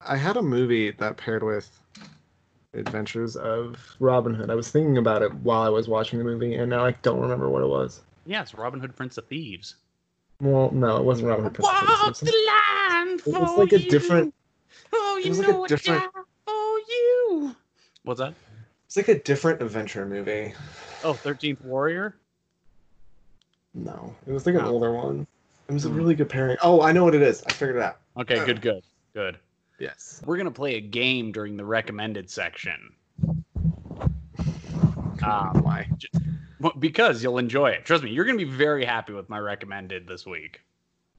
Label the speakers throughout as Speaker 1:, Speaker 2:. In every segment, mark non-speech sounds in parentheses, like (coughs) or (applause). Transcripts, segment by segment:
Speaker 1: I had a movie that paired with Adventures of Robin Hood. I was thinking about it while I was watching the movie, and now I don't remember what it was.
Speaker 2: Yeah, it's Robin Hood, Prince of Thieves.
Speaker 1: Well, no, it wasn't Robin Hood. Prince of Thieves. It
Speaker 2: Walk the line
Speaker 1: it was like a
Speaker 2: you.
Speaker 1: different.
Speaker 2: Oh,
Speaker 1: it
Speaker 2: you
Speaker 1: was like
Speaker 2: know
Speaker 1: a
Speaker 2: a
Speaker 1: different-
Speaker 2: guy for you. What's that?
Speaker 1: It's like a different adventure movie.
Speaker 2: Oh, 13th Warrior?
Speaker 1: No, it was like an
Speaker 2: Oh.
Speaker 1: older one. It was a
Speaker 2: Hmm.
Speaker 1: really good pairing. Oh, I know what it is. I figured it out.
Speaker 2: Okay, good, good, good.
Speaker 1: Yes.
Speaker 2: We're going to play a game during the recommended section. Um,
Speaker 1: Why?
Speaker 2: Well, because you'll enjoy it. Trust me, you're going to be very happy with my recommended this week.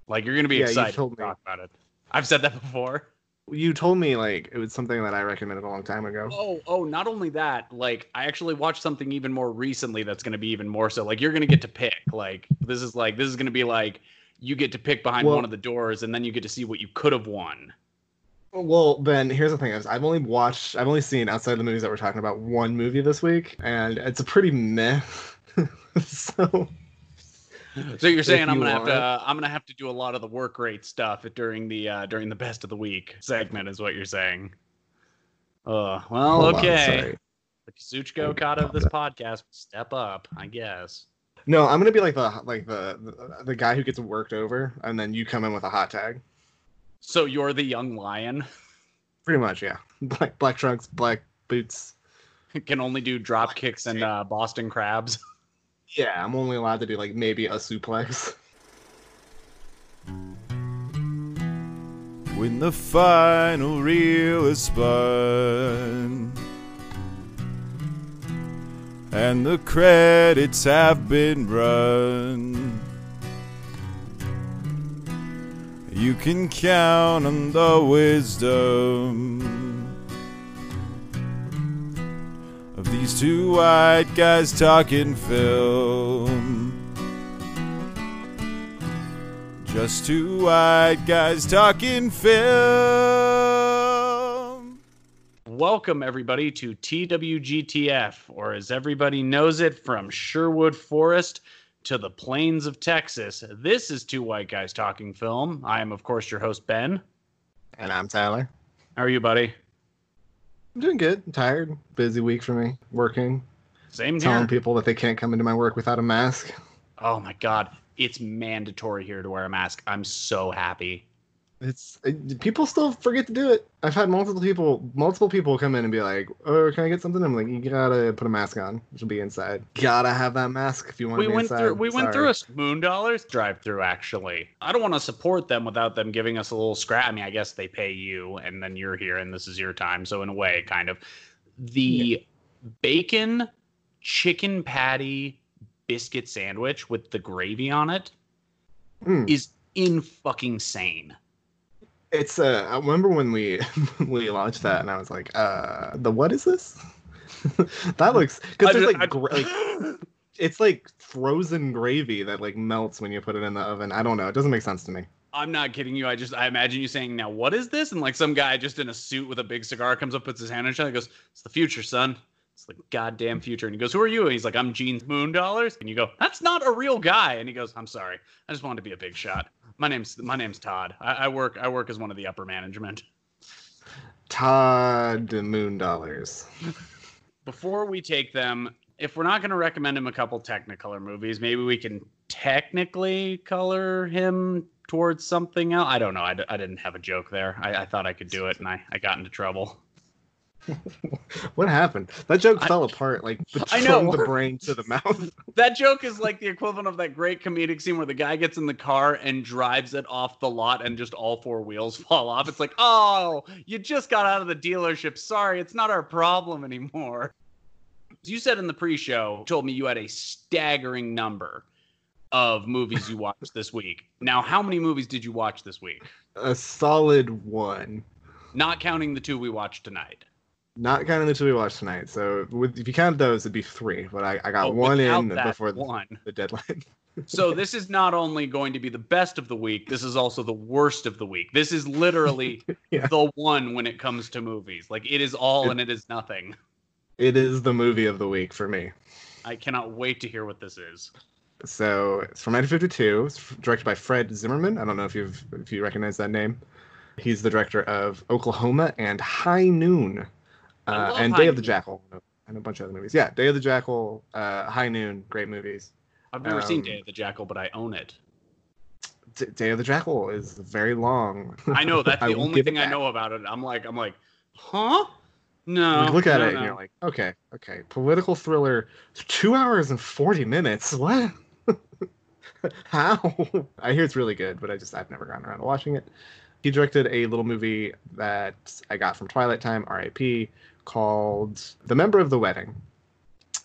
Speaker 2: Like, you're going to be
Speaker 1: Yeah,
Speaker 2: excited to talk about it. I've said that before.
Speaker 1: You told me like it was something that I recommended a long time ago.
Speaker 2: Oh, oh, not only that, like I actually watched something even more recently that's going to be even more so. Like you're going to get to pick. Like this is like this is going to be like you get to pick behind
Speaker 1: Well-
Speaker 2: one of the doors and then you get to see what you could have won.
Speaker 1: Well, Ben, here's the thing: is I've only watched, I've only seen outside the movies that we're talking about one movie this week, and it's a pretty meh. (laughs) so
Speaker 2: So you're saying I'm going to have to uh, I'm going to have to do a lot of the work rate stuff during the uh during the best of the week segment is what you're saying. Uh, well,
Speaker 1: hold
Speaker 2: okay.
Speaker 1: sorry.
Speaker 2: The Kazuchika Okada of this podcast, step up, I guess.
Speaker 1: No, I'm gonna be like the like the, the the guy who gets worked over, and then you come in with a hot tag.
Speaker 2: So you're the young lion,
Speaker 1: Pretty much, yeah. (laughs) Black black trunks, black boots. (laughs)
Speaker 2: can only do drop kicks and uh, Boston crabs. (laughs)
Speaker 1: Yeah, I'm only allowed to do like maybe a suplex.
Speaker 3: when the final reel is spun and the credits have been run. You can count on the wisdom of these two white guys talking film. Just two white guys talking film.
Speaker 2: Welcome, everybody, to TWGTF, or as everybody knows it, from Sherwood Forest to the plains of Texas. This is Two White Guys Talking Film. I am, of course, your host, Ben.
Speaker 1: And I'm Tyler.
Speaker 2: How are you, buddy?
Speaker 1: I'm doing good. I'm tired. Busy week for me. Working.
Speaker 2: Same thing.
Speaker 1: Telling
Speaker 2: here.
Speaker 1: people that they can't come into my work without a mask.
Speaker 2: Oh, my God. It's mandatory here to wear a mask. I'm so happy.
Speaker 1: It's it, people still forget to do it. I've had multiple people, multiple people come in and be like, "Oh, can I get something?" I'm like, "You gotta put a mask on. It should be inside. Gotta have that mask if you want
Speaker 2: we
Speaker 1: to be
Speaker 2: went
Speaker 1: inside."
Speaker 2: through we went through a moon dollars drive through actually i don't want to support them without them giving us a little scrap i mean i guess they pay you and then you're here and this is your time so in a way kind of the bacon chicken patty biscuit sandwich with the gravy on it
Speaker 1: Mm.
Speaker 2: is in fucking sane
Speaker 1: It's uh, I remember when we (laughs) we launched that, and I was like, "Uh, the what is this?" (laughs) that looks because there's like, gra- like (laughs) it's like frozen gravy that like melts when you put it in the oven. I don't know. It doesn't make sense to me.
Speaker 2: I'm not kidding you. I just I imagine you saying, "Now what is this?" And like some guy just in a suit with a big cigar comes up, puts his hand on his shoulder, and goes, "It's the future, son. It's the goddamn future." And he goes, "Who are you?" And he's like, "I'm Gene Moon Dollars." And you go, "That's not a real guy." And he goes, "I'm sorry. I just wanted to be a big shot. My name's my name's Todd. I, I work I work as one of the upper management."
Speaker 1: Todd Moon Dollars.
Speaker 2: Before we take them, if we're not going to recommend him a couple Technicolor movies, maybe we can technically color him towards something else. I don't know. I, d- I didn't have a joke there. I, I thought I could do it, and I, I got into trouble. (laughs)
Speaker 1: What happened? That joke
Speaker 2: I-
Speaker 1: fell apart like
Speaker 2: I know.
Speaker 1: from the brain to the mouth. (laughs)
Speaker 2: That joke is like the equivalent of that great comedic scene where the guy gets in the car and drives it off the lot and just all four wheels (laughs) fall off. It's like, oh, you just got out of the dealership. Sorry, it's not our problem anymore. You said in the pre show, told me you had a staggering number of movies you watched this week. Now, how many movies did you watch this week?
Speaker 1: A solid one.
Speaker 2: Not counting the two we watched tonight.
Speaker 1: Not counting the two we watched tonight. So with, if you count those, it'd be three. But I, I got
Speaker 2: Oh,
Speaker 1: one in before the,
Speaker 2: one. (laughs)
Speaker 1: the deadline.
Speaker 2: So this is not only going to be the best of the week, this is also the worst of the week. This is literally (laughs)
Speaker 1: Yeah.
Speaker 2: the one when it comes to movies. Like it is all and it is nothing.
Speaker 1: It is the movie of the week for me.
Speaker 2: I cannot wait to hear what this is.
Speaker 1: So it's from 1952. It's directed by Fred Zimmerman. I don't know if you've if you recognize that name. He's the director of Oklahoma and High Noon, uh, and High Day of the Jackal, and a bunch of other movies. Yeah, Day of the Jackal, uh, High Noon, great movies.
Speaker 2: I've never um, seen Day of the Jackal, but I own it.
Speaker 1: D- Day of the Jackal is very long.
Speaker 2: I know that's (laughs) the only thing I know about it. I'm like, I'm like, huh? No.
Speaker 1: You look at it and you're like, okay, okay, political thriller, two hours and forty minutes. What? (laughs) How? I hear it's really good, but I just I've never gotten around to watching it. He directed a little movie that I got from Twilight Time, R.I.P., called The Member of the Wedding,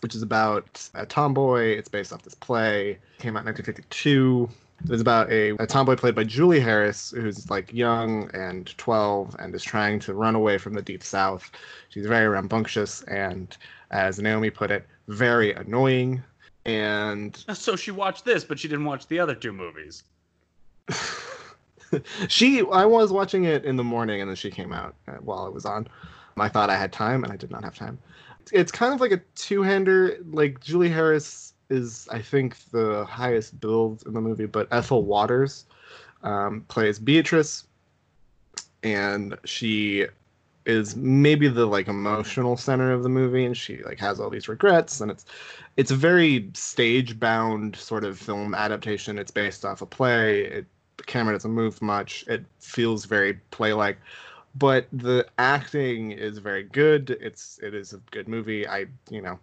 Speaker 1: which is about a tomboy. It's based off this play. Came out in 1952. It's about a, a tomboy played by Julie Harris, who's like young and 12 and is trying to run away from the deep south. She's very rambunctious and, as Naomi put it, very annoying. And (laughs)
Speaker 2: so she watched this, but she didn't watch the other two movies. (laughs)
Speaker 1: she, I was watching it in the morning, and then she came out uh, while it was on. I thought I had time, and I did not have time. It's kind of like a two-hander. Like Julie Harris is, I think, the highest build in the movie, but Ethel Waters um, plays Beatrice, and she is maybe the like emotional center of the movie and she like has all these regrets and it's it's a very stage bound sort of film adaptation it's based off a play it the camera doesn't move much it feels very play like but the acting is very good. It's it is a good movie. I you know,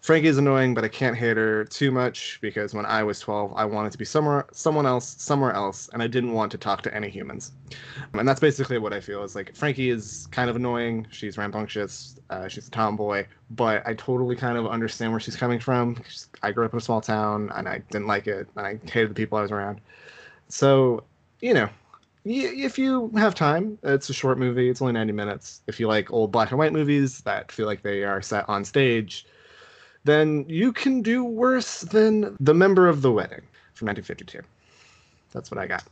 Speaker 1: Frankie is annoying, but I can't hate her too much because when I was 12, I wanted to be somewhere someone else somewhere else, and I didn't want to talk to any humans. And that's basically what I feel is like Frankie is kind of annoying. She's rambunctious. Uh, she's a tomboy, but I totally kind of understand where she's coming from. I grew up in a small town, and I didn't like it, and I hated the people I was around. So you know, if you have time, it's a short movie. It's only 90 minutes. If you like old black and white movies that feel like they are set on stage, then you can do worse than The Member of the Wedding from 1952. That's what I got.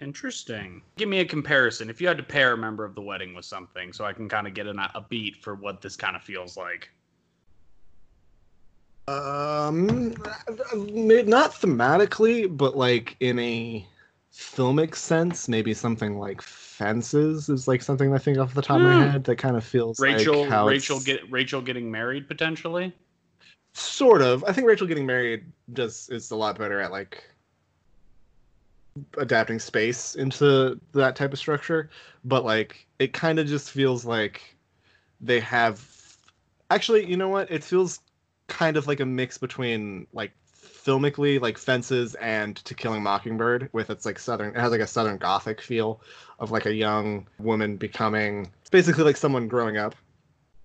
Speaker 2: Interesting. Give me a comparison. If you had to pair a Member of the Wedding with something, so I can kind of get an, a beat for what this kind of feels like.
Speaker 1: Um, not thematically, but like in a filmic sense, maybe something like Fences is like something I think off the top mm. of my hmm. head that kind of feels
Speaker 2: Rachel
Speaker 1: like
Speaker 2: how Rachel get Rachel getting married potentially.
Speaker 1: Sort of. I think Rachel getting married does is a lot better at like adapting space into that type of structure, but like it kind of just feels like they have actually, you know what? It feels kind of like a mix between like filmically like Fences and To Killing Mockingbird with its like southern it has like a southern gothic feel of like a young woman becoming it's basically like someone growing up.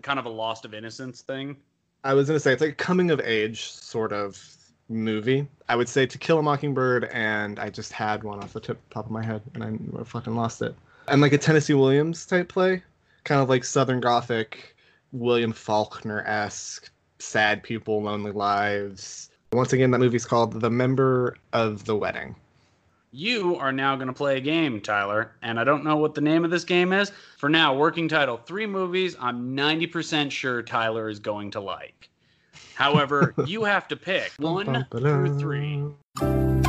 Speaker 2: Kind of a lost of innocence thing.
Speaker 1: I was gonna say it's like a coming of age sort of movie. I would say To Kill a Mockingbird and I just had one off the tip top of my head and I fucking lost it. And like a Tennessee Williams type play. Kind of like Southern Gothic, William Faulkner esque, sad people, lonely lives once again, that movie's called The Member of the Wedding.
Speaker 2: You are now going to play a game, Tyler, and I don't know what the name of this game is. For now, working title three movies I'm 90% sure Tyler is going to like. However, (laughs) you have to pick one through three.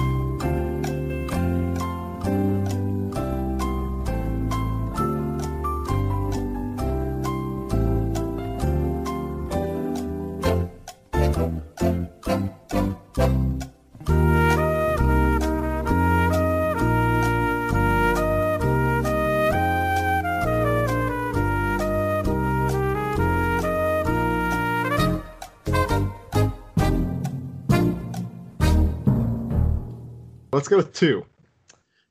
Speaker 1: Let's go with two.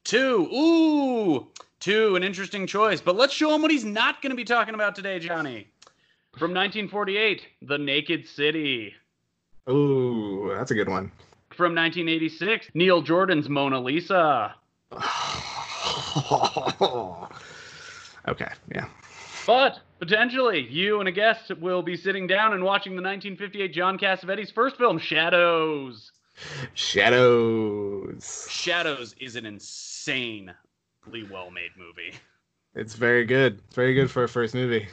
Speaker 2: Two. Ooh, two. An interesting choice. But let's show him what he's not going to be talking about today, Johnny. From 1948, The Naked City.
Speaker 1: Ooh, that's a good one.
Speaker 2: From 1986, Neil Jordan's Mona Lisa. (laughs)
Speaker 1: okay, yeah.
Speaker 2: But potentially, you and a guest will be sitting down and watching the 1958 John Cassavetes' first film, Shadows.
Speaker 1: Shadows.
Speaker 2: Shadows is an insanely well made movie.
Speaker 1: It's very good. It's very good for a first movie.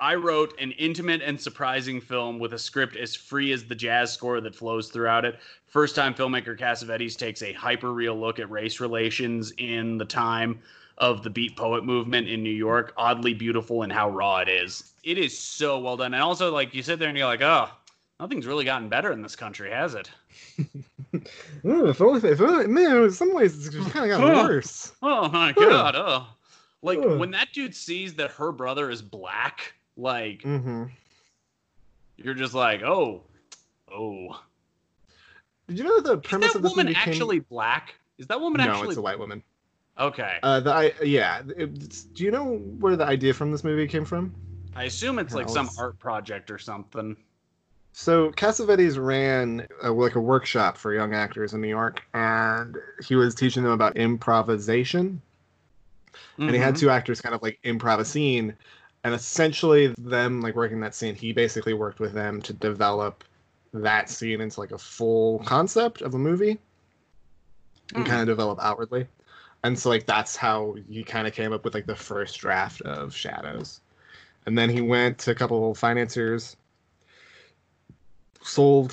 Speaker 2: I wrote an intimate and surprising film with a script as free as the jazz score that flows throughout it. First time filmmaker Cassavetes takes a hyper real look at race relations in the time of the beat poet movement in New York, oddly beautiful in how raw it is. It is so well done. And also like you sit there and you're like, "Oh, nothing's really gotten better in this country, has it?" (laughs)
Speaker 1: Ooh, if only, if only, man, in some ways it's just kind of gotten (laughs) worse.
Speaker 2: Oh my god! Oh, like when that dude sees that her brother is black, like
Speaker 1: mm-hmm.
Speaker 2: you're just like, oh, oh.
Speaker 1: Did you know the premise
Speaker 2: is that
Speaker 1: of this
Speaker 2: woman
Speaker 1: movie
Speaker 2: actually black? Is that woman
Speaker 1: no,
Speaker 2: actually?
Speaker 1: it's a white woman.
Speaker 2: Okay.
Speaker 1: Uh, the I yeah. It, do you know where the idea from this movie came from?
Speaker 2: I assume it's like some art project or something.
Speaker 1: So Cassavetes ran a, like a workshop for young actors in New York, and he was teaching them about improvisation. Mm-hmm. And he had two actors kind of like improv a scene, and essentially them like working that scene. He basically worked with them to develop that scene into like a full concept of a movie, and mm. kind of develop outwardly. And so like that's how he kind of came up with like the first draft of Shadows. And then he went to a couple of financiers sold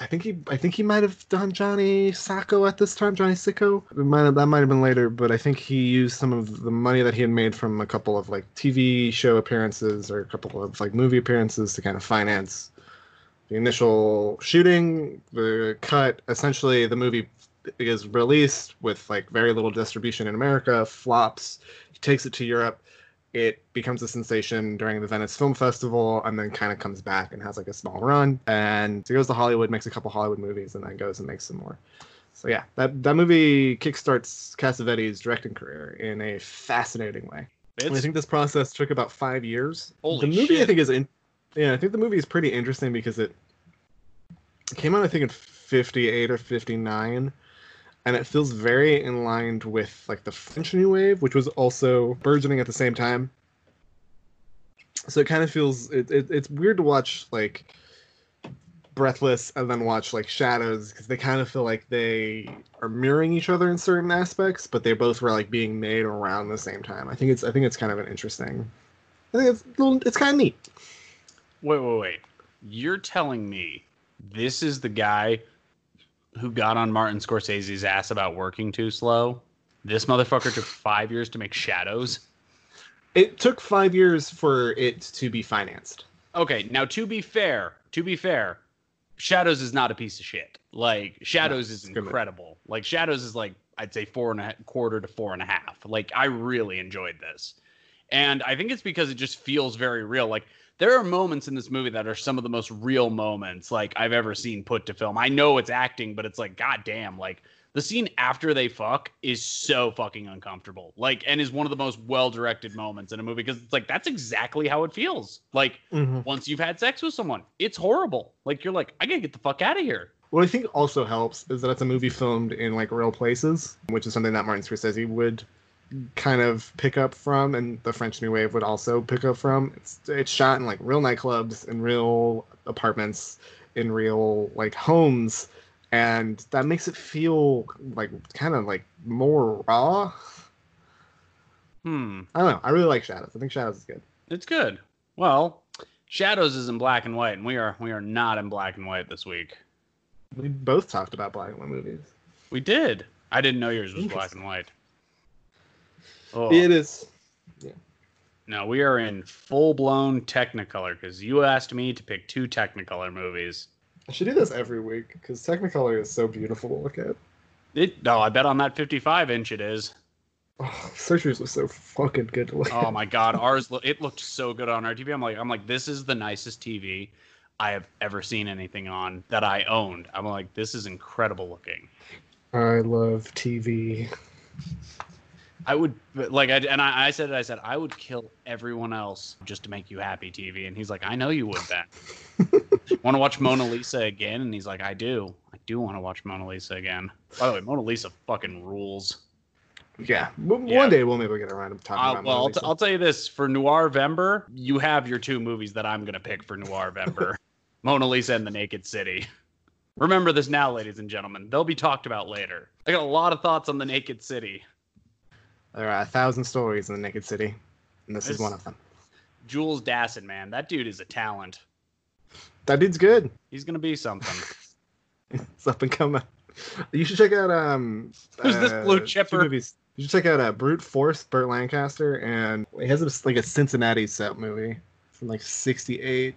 Speaker 1: I think he I think he might have done Johnny Sacco at this time, Johnny Sicko. It might have, that might have been later, but I think he used some of the money that he had made from a couple of like TV show appearances or a couple of like movie appearances to kind of finance the initial shooting, the cut. Essentially, the movie is released with like very little distribution in America, flops. He takes it to Europe it becomes a sensation during the Venice Film Festival and then kind of comes back and has like a small run. And he goes to Hollywood, makes a couple Hollywood movies, and then goes and makes some more. So yeah, that that movie kickstarts Cassavetes' directing career in a fascinating way. I think this process took about five years.
Speaker 2: Holy
Speaker 1: the movie
Speaker 2: shit.
Speaker 1: I think is in yeah, I think the movie is pretty interesting because it came out I think in fifty eight or fifty nine and it feels very in line with like the French New Wave, which was also burgeoning at the same time. So it kind of feels it, it, it's weird to watch like Breathless and then watch like Shadows because they kind of feel like they are mirroring each other in certain aspects, but they both were like being made around the same time. I think it's I think it's kind of an interesting. I think it's little, it's kind of neat.
Speaker 2: Wait, wait, wait! You're telling me this is the guy who got on Martin Scorsese's ass about working too slow. This motherfucker took five years to make Shadows.
Speaker 1: It took five years for it to be financed.
Speaker 2: Okay, now to be fair, to be fair, Shadows is not a piece of shit. Like Shadows is incredible. Like Shadows is like I'd say four and a quarter to four and a half. Like I really enjoyed this, and I think it's because it just feels very real. Like there are moments in this movie that are some of the most real moments like I've ever seen put to film. I know it's acting, but it's like, goddamn, like the scene after they fuck is so fucking uncomfortable. Like, and is one of the most well directed moments in a movie because it's like that's exactly how it feels. Like
Speaker 1: mm-hmm.
Speaker 2: once you've had sex with someone, it's horrible. Like you're like, I gotta get the fuck out of here.
Speaker 1: What I think also helps is that it's a movie filmed in like real places, which is something that Martin Scorsese would kind of pick up from, and the French New Wave would also pick up from. It's it's shot in like real nightclubs, in real apartments, in real like homes, and that makes it feel like kind of like more raw.
Speaker 2: Hmm.
Speaker 1: I don't know. I really like Shadows. I think Shadows is good.
Speaker 2: It's good. Well, Shadows is in black and white, and we are we are not in black and white this week.
Speaker 1: We both talked about black and white movies.
Speaker 2: We did. I didn't know yours was black and white.
Speaker 1: Oh. It is. Yeah.
Speaker 2: No, we are in full blown Technicolor because you asked me to pick two Technicolor movies.
Speaker 1: I should do this every week because Technicolor is so beautiful to look at.
Speaker 2: It no, I bet on that 55 inch it is.
Speaker 1: Oh, Searchers was so fucking good to look
Speaker 2: oh my god, ours it looked so good on our TV. I'm like, I'm like, this is the nicest TV I have ever seen anything on that I owned. I'm like, this is incredible looking.
Speaker 1: I love TV.
Speaker 2: I would like, I, and I, I said it. I said I would kill everyone else just to make you happy, TV. And he's like, I know you would. That. want to watch Mona Lisa again? And he's like, I do. I do want to watch Mona Lisa again. By the way, Mona Lisa fucking rules.
Speaker 1: Yeah. yeah. one day we'll maybe get around to talking uh, about.
Speaker 2: Well,
Speaker 1: I'll,
Speaker 2: t- I'll, tell you this: for Noir Vember, you have your two movies that I'm gonna pick for Noir Vember: (laughs) Mona Lisa and The Naked City. Remember this now, ladies and gentlemen. They'll be talked about later. I got a lot of thoughts on The Naked City.
Speaker 1: There are a thousand stories in the Naked City, and this is one of them.
Speaker 2: Jules Dassin, man, that dude is a talent.
Speaker 1: That dude's good.
Speaker 2: He's gonna be something. (laughs)
Speaker 1: it's up and coming. You should check out um.
Speaker 2: Who's uh, this blue chipper?
Speaker 1: Movies. You should check out uh, Brute Force, Burt Lancaster, and he has a, like a Cincinnati set movie from like '68.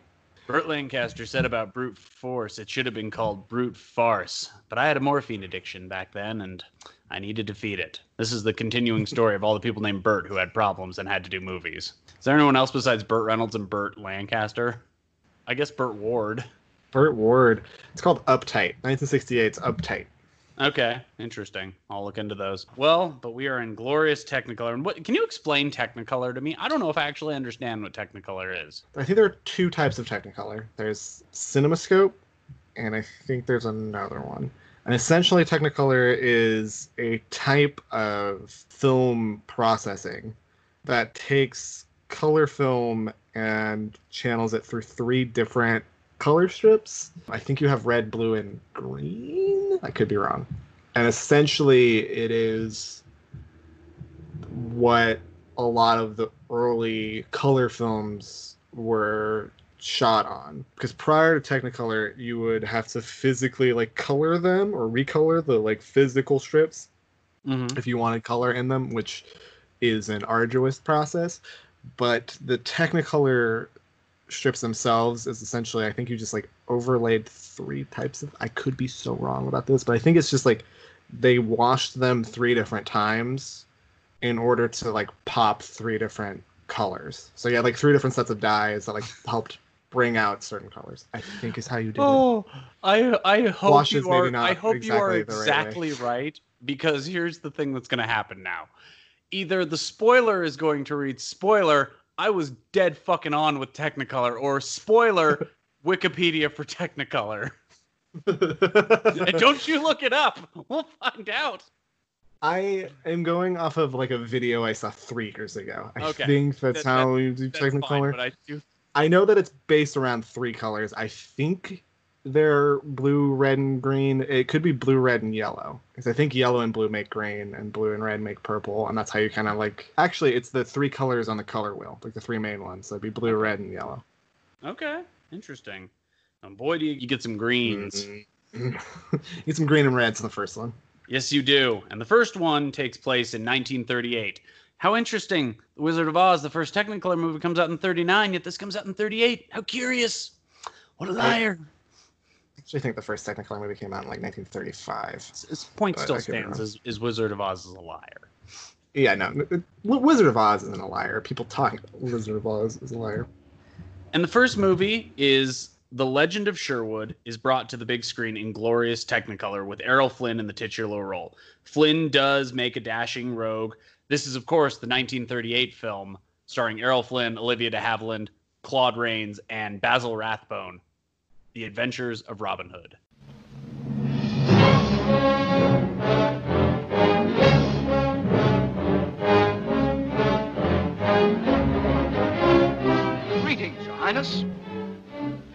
Speaker 2: Burt Lancaster said about brute force it should have been called brute farce, but I had a morphine addiction back then and I need to defeat it. This is the continuing story of all the people named Burt who had problems and had to do movies. Is there anyone else besides Burt Reynolds and Burt Lancaster? I guess Burt Ward.
Speaker 1: Burt Ward. It's called Uptight. 1968's Uptight.
Speaker 2: Okay, interesting. I'll look into those. Well, but we are in glorious Technicolor. And what can you explain Technicolor to me? I don't know if I actually understand what Technicolor is.
Speaker 1: I think there are two types of Technicolor. There's CinemaScope, and I think there's another one. And essentially, Technicolor is a type of film processing that takes color film and channels it through three different color strips. I think you have red, blue, and green. I could be wrong. And essentially, it is what a lot of the early color films were shot on because prior to technicolor you would have to physically like color them or recolor the like physical strips mm-hmm. if you wanted color in them which is an arduous process but the technicolor strips themselves is essentially I think you just like overlaid three types of I could be so wrong about this, but I think it's just like they washed them three different times in order to like pop three different colors. So you had like three different sets of dyes that like helped bring out certain colors. I think is how you do
Speaker 2: oh, it. Oh, I I hope Washes you are I hope exactly you are exactly right, right because here's the thing that's going to happen now. Either the spoiler is going to read spoiler I was dead fucking on with Technicolor, or spoiler, (laughs) Wikipedia for Technicolor. (laughs) don't you look it up. We'll find out.
Speaker 1: I am going off of like a video I saw three years ago. I okay. think that's that, how you do Technicolor. Fine, I, do... I know that it's based around three colors. I think they're blue, red, and green. It could be blue, red, and yellow. Because I think yellow and blue make green, and blue and red make purple, and that's how you kind of like. Actually, it's the three colors on the color wheel, like the three main ones. So it'd be blue, red, and yellow.
Speaker 2: Okay, interesting. Um, boy, do you, you get some greens.
Speaker 1: Mm-hmm. (laughs) get some green and reds in the first one.
Speaker 2: Yes, you do. And the first one takes place in 1938. How interesting! The Wizard of Oz, the first Technicolor movie, comes out in 39, yet this comes out in 38. How curious! What a liar!
Speaker 1: I actually think the first Technicolor movie came out in like 1935.
Speaker 2: His point still stands: is, is Wizard of Oz is a liar.
Speaker 1: Yeah, no, Wizard of Oz isn't a liar. People talk Wizard of Oz is a liar.
Speaker 2: And the first movie is The Legend of Sherwood is brought to the big screen in glorious Technicolor with Errol Flynn in the titular role. Flynn does make a dashing rogue. This is, of course, the 1938 film starring Errol Flynn, Olivia de Havilland, Claude Rains, and Basil Rathbone, the Adventures of Robin Hood.
Speaker 4: Greetings, Your Highness.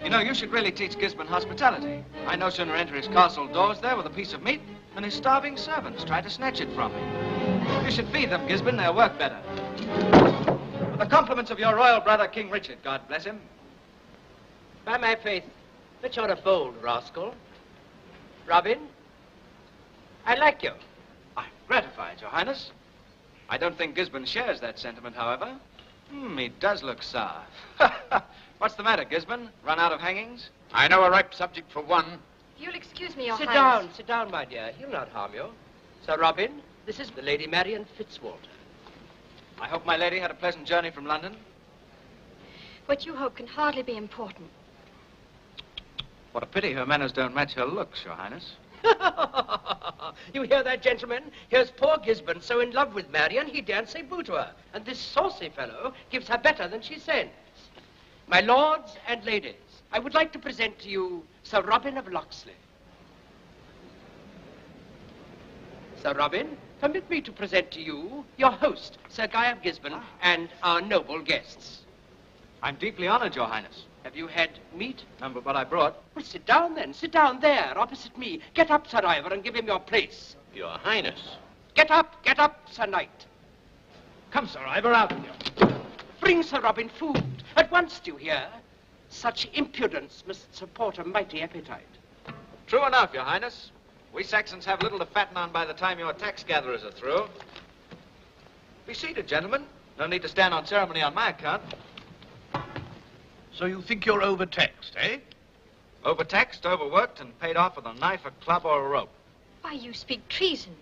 Speaker 4: You know, you should really teach Gisborne hospitality. I no sooner enter his castle doors there with a piece of meat than his starving servants try to snatch it from me. You should feed them, Gisborne. They'll work better. With the compliments of your royal brother, King Richard, God bless him.
Speaker 5: By my faith, but you're a bold rascal. Robin, I like you.
Speaker 4: I'm gratified, Your Highness. I don't think Gisborne shares that sentiment, however. Hmm, he does look sour. (laughs) What's the matter, Gisborne? Run out of hangings?
Speaker 6: I know a ripe subject for one.
Speaker 7: You'll excuse me, Your
Speaker 5: sit
Speaker 7: Highness.
Speaker 5: Sit down, sit down, my dear. He'll not harm you. Sir Robin, this is the Lady Marian Fitzwalter.
Speaker 4: I hope my lady had a pleasant journey from London.
Speaker 7: What you hope can hardly be important.
Speaker 4: What a pity her manners don't match her looks, Your Highness. (laughs)
Speaker 5: you hear that, gentlemen? Here's poor Gisborne so in love with Marian he daren't say boo to her. And this saucy fellow gives her better than she sends. My lords and ladies, I would like to present to you Sir Robin of Locksley. Sir Robin, permit me to present to you your host, Sir Guy of Gisborne, ah. and our noble guests.
Speaker 4: I'm deeply honored, Your Highness.
Speaker 5: Have you had meat?
Speaker 4: None but what I brought.
Speaker 5: Well, sit down then. Sit down there, opposite me. Get up, Sir Ivor, and give him your place.
Speaker 6: Your Highness.
Speaker 5: Get up, get up, Sir Knight.
Speaker 4: Come, Sir Ivor, out with you.
Speaker 5: Bring Sir Robin food. At once, do you hear? Such impudence must support a mighty appetite.
Speaker 4: True enough, Your Highness. We Saxons have little to fatten on by the time your tax gatherers are through. Be seated, gentlemen. No need to stand on ceremony on my account.
Speaker 6: So you think you're overtaxed, eh?
Speaker 4: Overtaxed, overworked, and paid off with a knife, a club, or a rope.
Speaker 7: Why, you speak treason.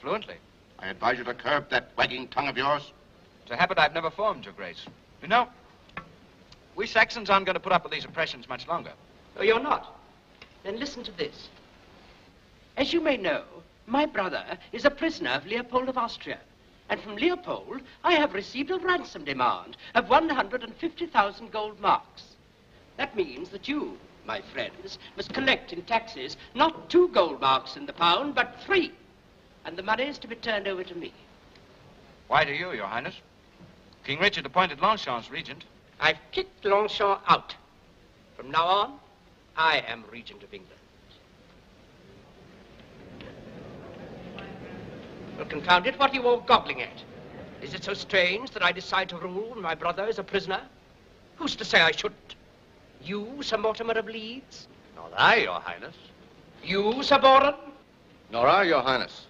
Speaker 4: Fluently.
Speaker 6: I advise you to curb that wagging tongue of yours.
Speaker 4: It's a habit I've never formed, Your Grace. You know, we Saxons aren't going to put up with these oppressions much longer.
Speaker 5: Oh, you're not? Then listen to this. As you may know, my brother is a prisoner of Leopold of Austria. And from Leopold, I have received a ransom demand of 150,000 gold marks. That means that you, my friends, must collect in taxes not two gold marks in the pound, but three. And the money is to be turned over to me.
Speaker 4: Why do you, Your Highness? King Richard appointed Longchamp as regent.
Speaker 5: I've kicked Longchamp out. From now on, I am regent of England. Well, confound it, what are you all gobbling at? Is it so strange that I decide to rule when my brother is a prisoner? Who's to say I shouldn't? You, Sir Mortimer of Leeds?
Speaker 6: Not I, Your Highness.
Speaker 5: You, Sir Boren?
Speaker 6: Nor I, Your Highness.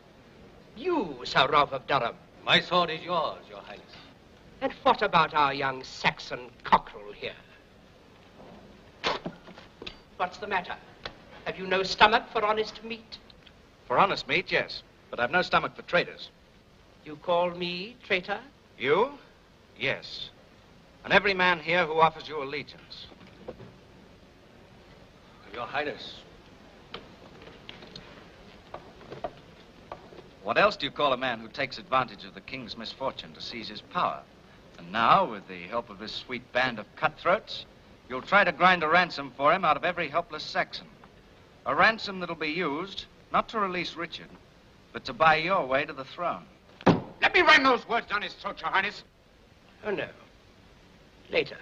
Speaker 5: You, Sir Ralph of Durham?
Speaker 6: My sword is yours, Your Highness.
Speaker 5: And what about our young Saxon cockerel here? What's the matter? Have you no stomach for honest meat?
Speaker 4: For honest meat, yes. But I've no stomach for traitors.
Speaker 5: You call me traitor?
Speaker 4: You? Yes. And every man here who offers you allegiance.
Speaker 6: Your Highness.
Speaker 4: What else do you call a man who takes advantage of the king's misfortune to seize his power? And now, with the help of this sweet band of cutthroats, you'll try to grind a ransom for him out of every helpless Saxon. A ransom that'll be used not to release Richard, but to buy your way to the throne.
Speaker 6: Let me ram those words down his throat, Your Highness.
Speaker 5: Oh, no. Later.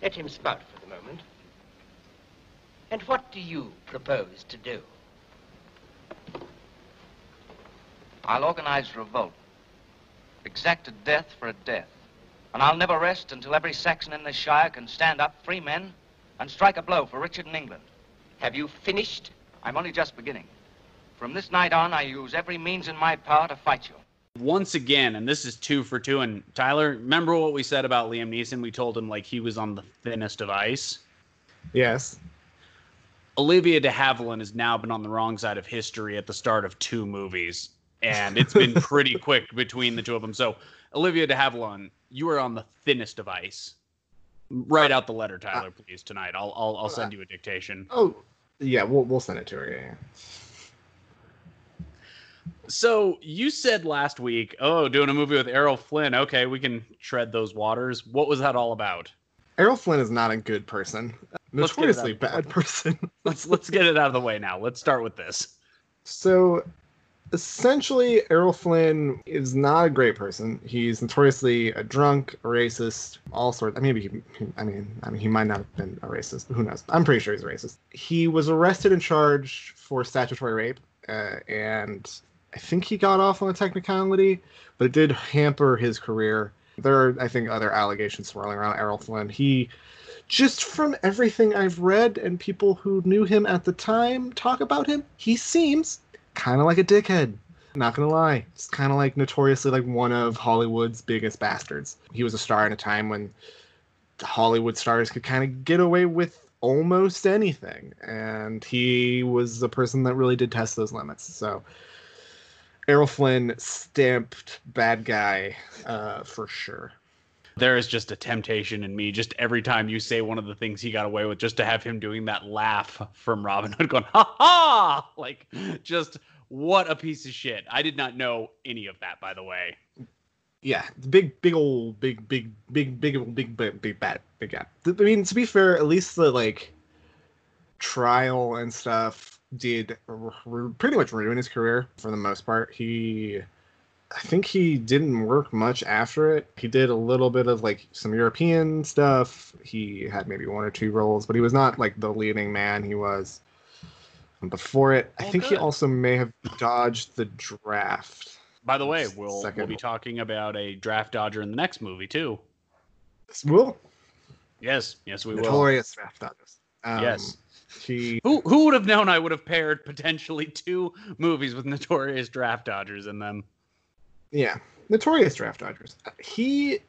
Speaker 5: Let him spout for the moment. And what do you propose to do?
Speaker 4: I'll organize revolt. Exact a death for a death. And I'll never rest until every Saxon in this shire can stand up, free men, and strike a blow for Richard and England.
Speaker 5: Have you finished?
Speaker 4: I'm only just beginning. From this night on, I use every means in my power to fight you.
Speaker 2: Once again, and this is two for two. And Tyler, remember what we said about Liam Neeson? We told him like he was on the thinnest of ice.
Speaker 1: Yes.
Speaker 2: Olivia de Havilland has now been on the wrong side of history at the start of two movies, and it's been (laughs) pretty quick between the two of them. So, Olivia de Havilland, you are on the thinnest of ice. Write out the letter, Tyler, uh, please tonight. I'll I'll, I'll uh, send you a dictation.
Speaker 1: Oh, yeah. We'll we'll send it to her. Yeah.
Speaker 2: So you said last week, oh, doing a movie with Errol Flynn. Okay, we can tread those waters. What was that all about?
Speaker 1: Errol Flynn is not a good person.
Speaker 2: Let's get it
Speaker 1: Notoriously
Speaker 2: out of the
Speaker 1: bad person. (laughs)
Speaker 2: Let's let's get it out of the way now. Let's start with this.
Speaker 1: So essentially, Errol Flynn is not a great person. He's notoriously a drunk, a racist, all sorts. Maybe he, he- I mean, I mean, he might not have been a racist. Who knows? I'm pretty sure he's a racist. He was arrested and charged for statutory rape, uh, and I think he got off on a technicality, but it did hamper his career. There are, I think, other allegations swirling around Errol Flynn. He just from everything I've read and people who knew him at the time talk about him, he seems kind of like a dickhead. Not gonna lie, it's kind of like notoriously like one of Hollywood's biggest bastards. He was a star in a time when Hollywood stars could kind of get away with almost anything, and he was a person that really did test those limits. So, Errol Flynn stamped bad guy uh, for sure.
Speaker 2: There is just a temptation in me, just every time you say one of the things he got away with, just to have him doing that laugh from Robin Hood, going ha ha, like just what a piece of shit. I did not know any of that, by the way.
Speaker 1: yeah, big, big old, big, big, big, big, old, big, big, big bad, big guy. I mean, to be fair, at least the like trial and stuff did r- r- pretty much ruin his career for the most part. He, I think he didn't work much after it. He did a little bit of like some European stuff. He had maybe one or two roles, but he was not like the leading man. He was before it. I think he also may have dodged the draft.
Speaker 2: By the way, we'll we'll be talking about a draft dodger in the next movie too.
Speaker 1: We will.
Speaker 2: Yes, yes, we will.
Speaker 1: notorious draft dodgers. Um,
Speaker 2: Yes.
Speaker 1: He
Speaker 2: Who who would have known I would have paired potentially two movies with notorious draft dodgers in them?
Speaker 1: Yeah, notorious draft dodgers. He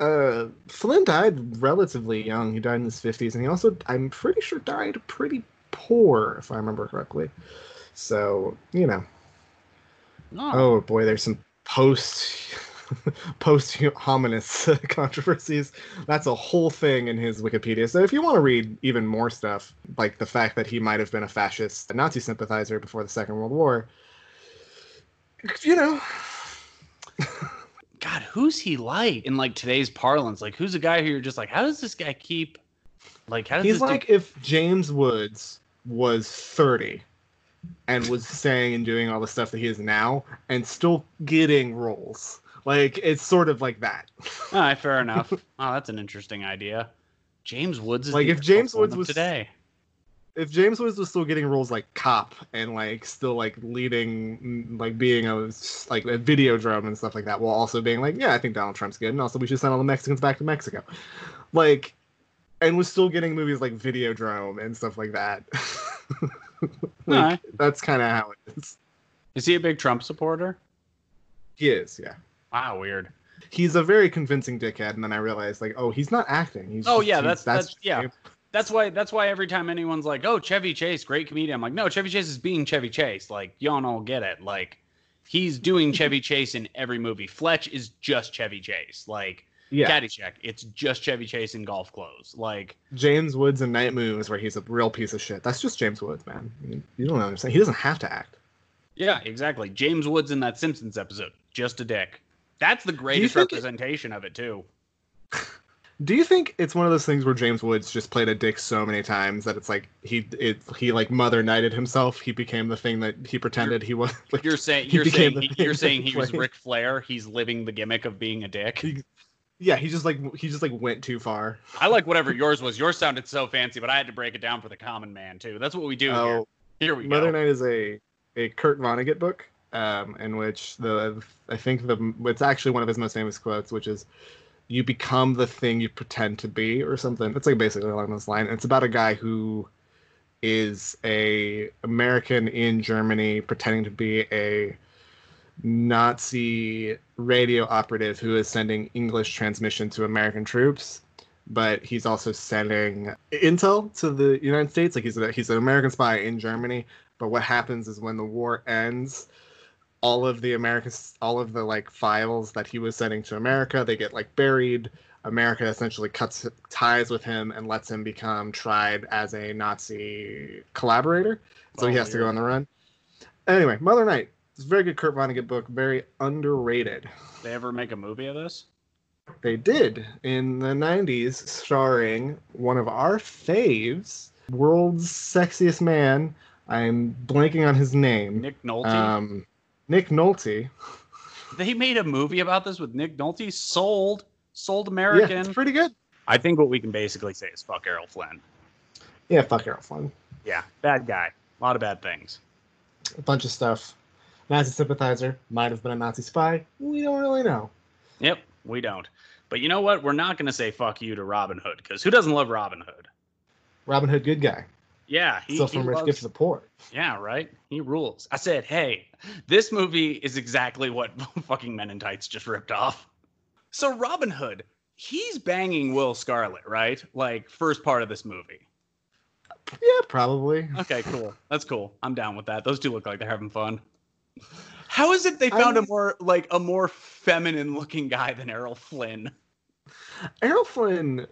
Speaker 1: uh Flynn died relatively young. He died in his fifties, and he also, I'm pretty sure, died pretty poor, if I remember correctly. So you know,
Speaker 2: Oh,
Speaker 1: oh boy, there's some post (laughs) post hominis (laughs) controversies. That's a whole thing in his Wikipedia. So if you want to read even more stuff, like the fact that he might have been a fascist a Nazi sympathizer before the Second World War, you know,
Speaker 2: God, who's he like in like today's parlance? Like, who's a guy who you're just like, how does this guy keep? Like, how does
Speaker 1: he's like
Speaker 2: dude-
Speaker 1: if James Woods was 30 and was saying and doing all the stuff that he is now and still getting roles. Like it's sort of like that.
Speaker 2: All right, fair (laughs) enough. Oh, that's an interesting idea. James Woods is
Speaker 1: Like, if James Woods was-
Speaker 2: today.
Speaker 1: if James Woods was still getting roles like cop and like still like leading mm, like being a like a Videodrome and stuff like that, while also being like, yeah, I think Donald Trump's good, and also we should send all the Mexicans back to Mexico, like, and was still getting movies like Video Videodrome and stuff like that. (laughs) like,
Speaker 2: Alright.
Speaker 1: That's kind of how it is.
Speaker 2: Is he a big Trump supporter?
Speaker 1: He is, yeah.
Speaker 2: Wow, weird.
Speaker 1: He's a very convincing dickhead, and then I realized like, oh, he's not acting. He's
Speaker 2: Oh
Speaker 1: just-
Speaker 2: yeah,
Speaker 1: he's-
Speaker 2: that's that's yeah. That's why that's why every time anyone's like, "Oh, Chevy Chase, great comedian," I'm like, "No, Chevy Chase is being Chevy Chase." Like, y'all don't get it. Like, he's doing (laughs) Chevy Chase in every movie. Fletch is just Chevy Chase. Like,
Speaker 1: yeah.
Speaker 2: Caddyshack, it's just Chevy Chase in golf clothes. Like,
Speaker 1: James Woods in Night Moves, where he's a real piece of shit. That's just James Woods, man. You- You don't understand. He doesn't have to act.
Speaker 2: yeah, exactly. James Woods in that Simpsons episode, just a dick. That's the greatest
Speaker 1: think it-
Speaker 2: representation of it too.
Speaker 1: Do you think it's one of those things where James Woods just played a dick so many times that it's like he it he like Mother Nighted himself? He became the thing that he pretended he was. (laughs) Like,
Speaker 2: You're saying you're saying he, you're saying
Speaker 1: he
Speaker 2: was. Ric Flair. He's living the gimmick of being a dick.
Speaker 1: He- yeah, he just like he just like went too far.
Speaker 2: I like whatever yours was. Yours sounded so fancy, but I had to break it down for the common man too. That's what we do here.
Speaker 1: Oh,
Speaker 2: Here we
Speaker 1: Mother
Speaker 2: go.
Speaker 1: Mother Night is a a Kurt Vonnegut book, um, in which the I think the it's actually one of his most famous quotes, which is, "You become the thing you pretend to be," or something. It's like basically along this line. It's about a guy who is a American in Germany pretending to be a Nazi radio operative who is sending English transmission to American troops, but he's also sending intel to the United States. Like he's a, he's an American spy in Germany. But what happens is when the war ends, all of the American all of the like files that he was sending to America, they get like buried. America essentially cuts ties with him and lets him become tried as a Nazi collaborator. So he
Speaker 2: Oh,
Speaker 1: has to go on the run. Anyway, Mother Night. It's a very good Kurt Vonnegut book, very underrated.
Speaker 2: They ever make a movie of this?
Speaker 1: They did in the 90s, starring one of our faves, world's sexiest man. I'm blanking on his name.
Speaker 2: Nick Nolte.
Speaker 1: Um, Nick Nolte.
Speaker 2: they made a movie about this with Nick Nolte. Sold, sold
Speaker 1: Yeah,
Speaker 2: American.
Speaker 1: it's pretty good.
Speaker 2: I think what we can basically say is fuck Errol Flynn.
Speaker 1: Yeah, fuck Errol Flynn.
Speaker 2: Yeah, bad guy. A lot of bad things.
Speaker 1: A bunch of stuff. Nazi sympathizer, might have been a Nazi spy. We don't really know.
Speaker 2: Yep, we don't. But you know what? We're not going to say fuck you to Robin Hood because who doesn't love Robin Hood?
Speaker 1: Robin Hood, good guy.
Speaker 2: Yeah, he, he
Speaker 1: from Rich
Speaker 2: loves-
Speaker 1: Gift the Poor.
Speaker 2: Yeah, right. He rules. I said, hey, this movie is exactly what (laughs) fucking Men in Tights just ripped off. So Robin Hood, he's banging Will Scarlet, right? Like first part of this movie.
Speaker 1: Yeah, probably.
Speaker 2: Okay, cool. That's cool. I'm down with that. Those two look like they're having fun. How is it they found a
Speaker 1: I'm-
Speaker 2: more like a more feminine looking guy than Errol Flynn?
Speaker 1: Errol Flynn,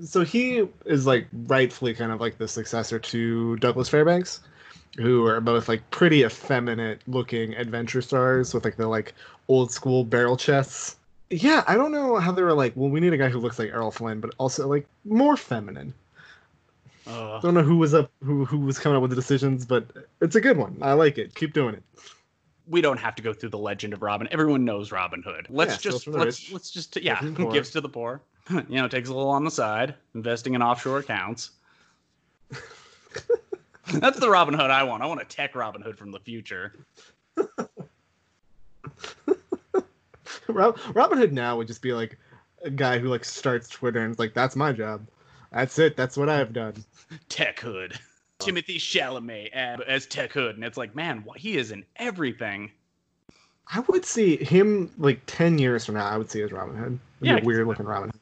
Speaker 1: so he is like rightfully kind of like the successor to Douglas Fairbanks, who are both like pretty effeminate looking adventure stars with like the like old school barrel chests. Yeah, I don't know how they were like, well, we need a guy who looks like Errol Flynn, but also like more feminine.
Speaker 2: Ugh.
Speaker 1: Don't know who was up, who who was coming up with the decisions, but it's a good one. I like it. Keep doing it.
Speaker 2: we don't have to go through the legend of Robin. Everyone knows Robin Hood. Let's
Speaker 1: Yeah,
Speaker 2: just let's
Speaker 1: rich,
Speaker 2: let's just yeah,
Speaker 1: gives to the poor.
Speaker 2: gives to the poor. (laughs) you know, takes a little on the side, investing in offshore accounts. (laughs) That's the Robin Hood I want. I want a tech Robin Hood from the future.
Speaker 1: Rob, Robin Hood now would just be like a guy who like starts Twitter and is like, "That's my job. That's it. That's what I've done."
Speaker 2: Tech Hood. Timothée Chalamet as, Tech Hood, and it's like, man, he is in everything.
Speaker 1: I would see him like ten years from now. I would see as Robin Hood.
Speaker 2: Yeah,
Speaker 1: weird looking Robin. Hood.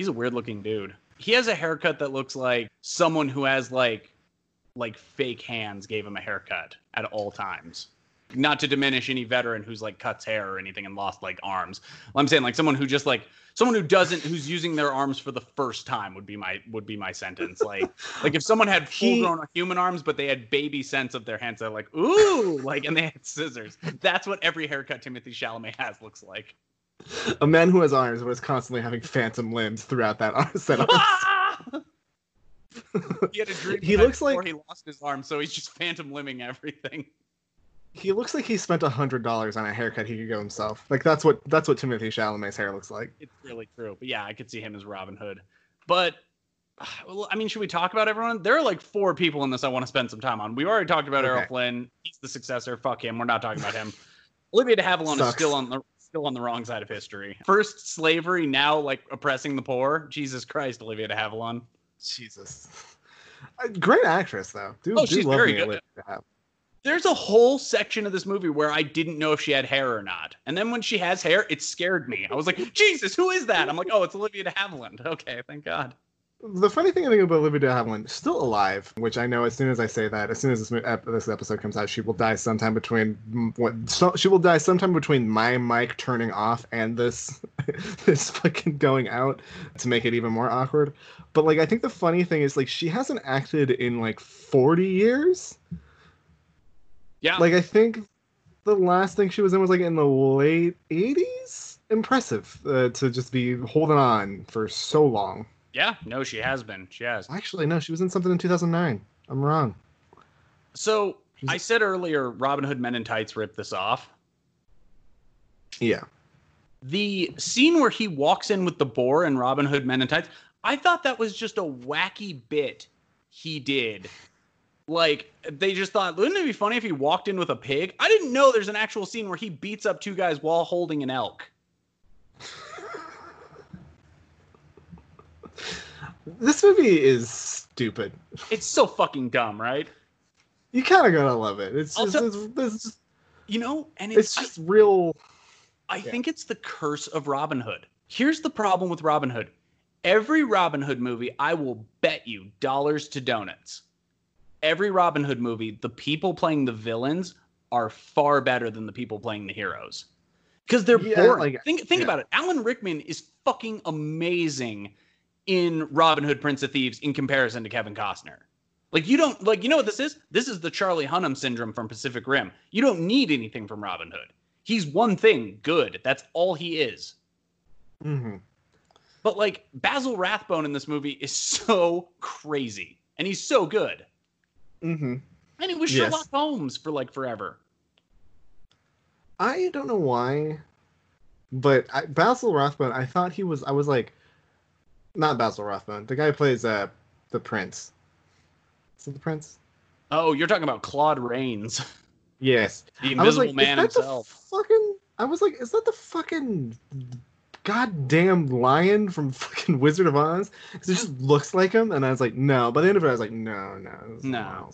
Speaker 2: He's a weird looking dude. He has a haircut that looks like someone who has like like fake hands gave him a haircut at all times. Not to diminish any veteran who's like cuts hair or anything and lost like arms. I'm saying like someone who just like someone who doesn't who's using their arms for the first time would be my would be my sentence. Like (laughs) like if someone had full grown human arms but they had baby sense of their hands, they're like ooh like and they had scissors. That's what every haircut Timothée Chalamet has looks like.
Speaker 1: A man who has arms was constantly having phantom limbs throughout that (laughs) set (laughs)
Speaker 2: he had a dream.
Speaker 1: He looks like-
Speaker 2: he lost his arm, so he's just phantom limbing everything.
Speaker 1: He looks like he spent a hundred dollars on a haircut he could go himself. Like that's what that's what Timothée Chalamet's hair looks like.
Speaker 2: It's really true. But yeah, I could see him as Robin Hood. But (sighs) well, I mean, should we talk about everyone? There are like four people in this I want to spend some time on. We already talked about Errol Flynn. He's the successor. Fuck him. We're not talking about him. (laughs) Olivia de Havilland is still on the still on the wrong side of history. First slavery, now like oppressing the poor. Jesus Christ, Olivia de Havilland.
Speaker 1: Jesus. Uh, Great actress though. Do,
Speaker 2: Oh,
Speaker 1: do
Speaker 2: she's very good.
Speaker 1: Olivia de Havilland.
Speaker 2: There's a whole section of this movie where I didn't know if she had hair or not. And then when she has hair, it scared me. I was like, Jesus, who is that? I'm like, oh, it's Olivia de Havilland. Okay, thank God.
Speaker 1: The funny thing I think about Olivia de Havilland, still alive, which I know as soon as I say that, as soon as this, ep- this episode comes out, she will die sometime between what so, she will die sometime between my mic turning off and this (laughs) this fucking going out to make it even more awkward. But like I think the funny thing is like she hasn't acted in like 40 years.
Speaker 2: Yeah.
Speaker 1: Like I think the last thing she was in was like in the late 80s. Impressive uh, to just be holding on for so long.
Speaker 2: Yeah, no, she has been. She has.
Speaker 1: Actually, no, she was in something in 2009. I'm wrong.
Speaker 2: So I said earlier, Robin Hood Men in Tights ripped this off.
Speaker 1: Yeah.
Speaker 2: The scene where he walks in with the boar and Robin Hood Men in Tights, I thought that was just a wacky bit he did. Like they just thought, wouldn't it be funny if he walked in with a pig? I didn't know there's an actual scene where he beats up two guys while holding an elk. (laughs)
Speaker 1: This movie is stupid.
Speaker 2: It's so fucking dumb, right?
Speaker 1: You kind of gotta love it. It's just, it's, it's, just,
Speaker 2: You know, and it's,
Speaker 1: it's just real.
Speaker 2: I, I think it's the curse of Robin Hood. Here's the problem with Robin Hood. Every Robin Hood movie, I will bet you dollars to donuts. Every Robin Hood movie, the people playing the villains are far better than the people playing the heroes. Because they're
Speaker 1: Yeah,
Speaker 2: boring.
Speaker 1: like,
Speaker 2: think think
Speaker 1: yeah.
Speaker 2: about it. Alan Rickman is fucking amazing in Robin Hood Prince of Thieves in comparison to Kevin Costner. Like you don't like you know what this is? This is the Charlie Hunnam syndrome from Pacific Rim. You don't need anything from Robin Hood. He's one thing, good. That's all he is.
Speaker 1: hmm
Speaker 2: But like Basil Rathbone in this movie is (laughs) so crazy, and he's so good.
Speaker 1: hmm
Speaker 2: And he was
Speaker 1: Yes.
Speaker 2: Sherlock Holmes for like forever.
Speaker 1: I don't know why, but I, Basil Rathbone. I thought he was. I was like, not Basil Rathbone. The guy who plays uh the prince. Is it the prince?
Speaker 2: Oh, you're talking about Claude Rains, (laughs)
Speaker 1: Yes.
Speaker 2: the Invisible
Speaker 1: like,
Speaker 2: Man himself.
Speaker 1: fucking? I was like, is that the fucking goddamn lion from fucking (laughs) Wizard of Oz? 'Cause it just looks like him, and I was like, no. By the end of it, I was like, no, no,
Speaker 2: No.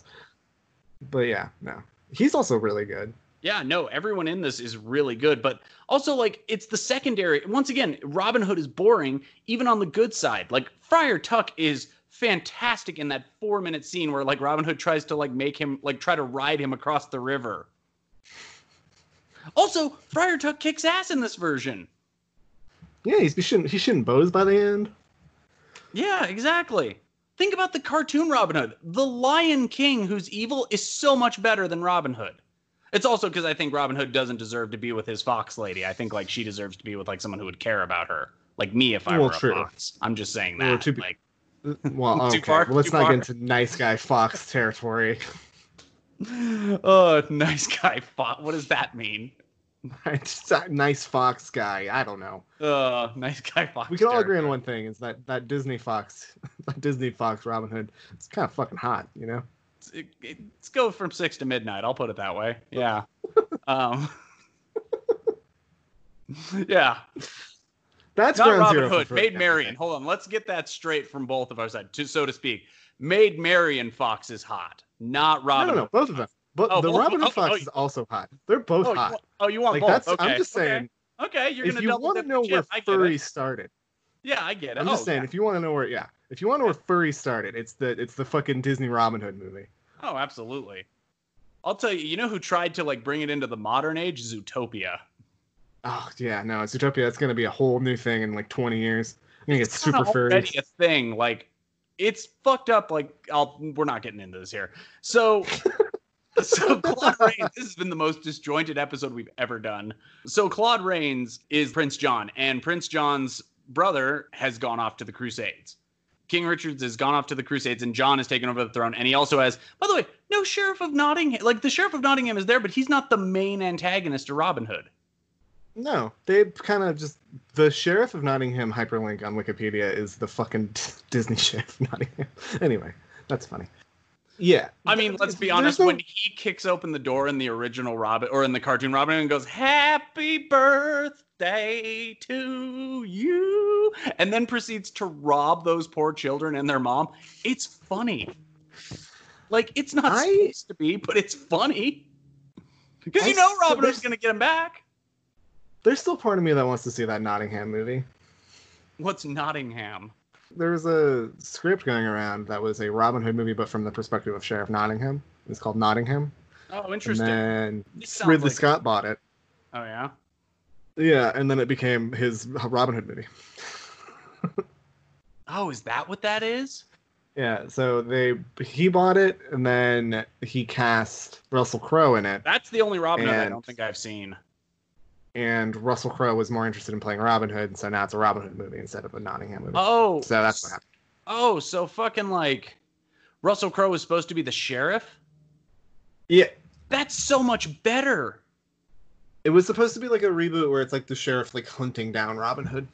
Speaker 1: But yeah, no. He's also really good.
Speaker 2: Yeah, no, everyone in this is really good, but also like it's the secondary. Once again, Robin Hood is boring, even on the good side. Like Friar Tuck is fantastic in that four minute scene where like Robin Hood tries to like make him like try to ride him across the river. Also, Friar Tuck kicks ass in this version.
Speaker 1: Yeah, he's, he shouldn't he shouldn't bows by the end.
Speaker 2: Yeah, exactly. Think about the cartoon Robin Hood. The Lion King, who's evil, is so much better than Robin Hood. It's also because I think Robin Hood doesn't deserve to be with his fox lady. I think like she deserves to be with like someone who would care about her, like me if I
Speaker 1: Well,
Speaker 2: were a fox. I'm just saying
Speaker 1: Well,
Speaker 2: that.
Speaker 1: to be-
Speaker 2: like, (laughs)
Speaker 1: Well,
Speaker 2: Too
Speaker 1: okay.
Speaker 2: far?
Speaker 1: Well, let's not
Speaker 2: far?
Speaker 1: get into nice guy fox territory. (laughs)
Speaker 2: oh, nice guy fox. What does that mean? (laughs)
Speaker 1: Nice fox guy. I don't know.
Speaker 2: Uh, nice guy fox.
Speaker 1: We can all agree on one thing: is that that Disney Fox, that Disney Fox Robin Hood, it's kind of fucking hot, you know.
Speaker 2: It- it- Let's go from six to midnight. I'll put it that way. Yeah. (laughs) um. (laughs) yeah.
Speaker 1: That's
Speaker 2: not Robin
Speaker 1: zero
Speaker 2: Hood, Maid Marian. Hold on, let's get that straight from both of our sides, to, so to speak. Maid Marian Fox is hot, not Robin.
Speaker 1: no, no,
Speaker 2: Hood.
Speaker 1: both of them. But
Speaker 2: Oh,
Speaker 1: the
Speaker 2: well,
Speaker 1: Robin Hood
Speaker 2: oh,
Speaker 1: Fox
Speaker 2: oh,
Speaker 1: is also hot. They're both
Speaker 2: Oh, you,
Speaker 1: hot.
Speaker 2: want- oh, you want
Speaker 1: like
Speaker 2: both?
Speaker 1: that's
Speaker 2: okay.
Speaker 1: I'm just saying.
Speaker 2: Okay, you're
Speaker 1: if
Speaker 2: gonna
Speaker 1: you want to know where
Speaker 2: chip.
Speaker 1: Furry started,
Speaker 2: Yeah, I get it.
Speaker 1: I'm just
Speaker 2: Oh,
Speaker 1: saying
Speaker 2: yeah.
Speaker 1: if you want to know where, yeah, if you want to know where furry started, it's the it's the fucking Disney Robin Hood movie.
Speaker 2: Oh, absolutely. I'll tell you. You know who tried to like bring it into the modern age? Zootopia.
Speaker 1: Oh yeah, no, Zootopia. It's gonna be a whole new thing in like 20 years. I'm gonna get
Speaker 2: It's
Speaker 1: super furry.
Speaker 2: already a thing. Like it's fucked up. Like I'll we're not getting into this here. So (laughs) so Claude Rains, this has been the most disjointed episode we've ever done. So Claude Rains is Prince John, and Prince John's brother has gone off to the Crusades. King Richard has gone off to the Crusades, and John has taken over the throne. And he also has, by the way, no Sheriff of Nottingham. Like the Sheriff of Nottingham is there, but he's not the main antagonist to Robin Hood.
Speaker 1: No, they kind of just the sheriff of Nottingham hyperlink on Wikipedia is the fucking (laughs) Disney sheriff of Nottingham. (laughs) anyway, that's funny. Yeah,
Speaker 2: I mean, let's be honest.
Speaker 1: no-
Speaker 2: When he kicks open the door in the original Robin or in the cartoon Robin and goes, "Happy birthday to you," and then proceeds to rob those poor children and their mom, it's funny. Like it's not
Speaker 1: I-
Speaker 2: supposed to be, but it's funny because you know Robin
Speaker 1: there's-
Speaker 2: Hood's gonna get him back.
Speaker 1: there's still part of me that wants to see that Nottingham movie.
Speaker 2: What's Nottingham?
Speaker 1: There was a script going around that was a Robin Hood movie, but from the perspective of Sheriff Nottingham. It's called Nottingham,
Speaker 2: Oh,
Speaker 1: and
Speaker 2: interesting.
Speaker 1: then Ridley
Speaker 2: like-
Speaker 1: Scott bought it.
Speaker 2: Oh yeah.
Speaker 1: Yeah, and then it became his Robin Hood movie. (laughs)
Speaker 2: Oh, is that what that is?
Speaker 1: Yeah, so they he bought it, and then he cast Russell Crowe in it.
Speaker 2: That's the only Robin Hood I don't think I've seen.
Speaker 1: And Russell Crowe was more interested in playing Robin Hood, and so now it's a Robin Hood movie instead of a Nottingham movie.
Speaker 2: Oh,
Speaker 1: so that's what happened.
Speaker 2: Oh, so fucking like Russell Crowe was supposed to be the sheriff?
Speaker 1: Yeah,
Speaker 2: That's so much better.
Speaker 1: it was supposed to be like a reboot where it's like the sheriff like hunting down Robin Hood.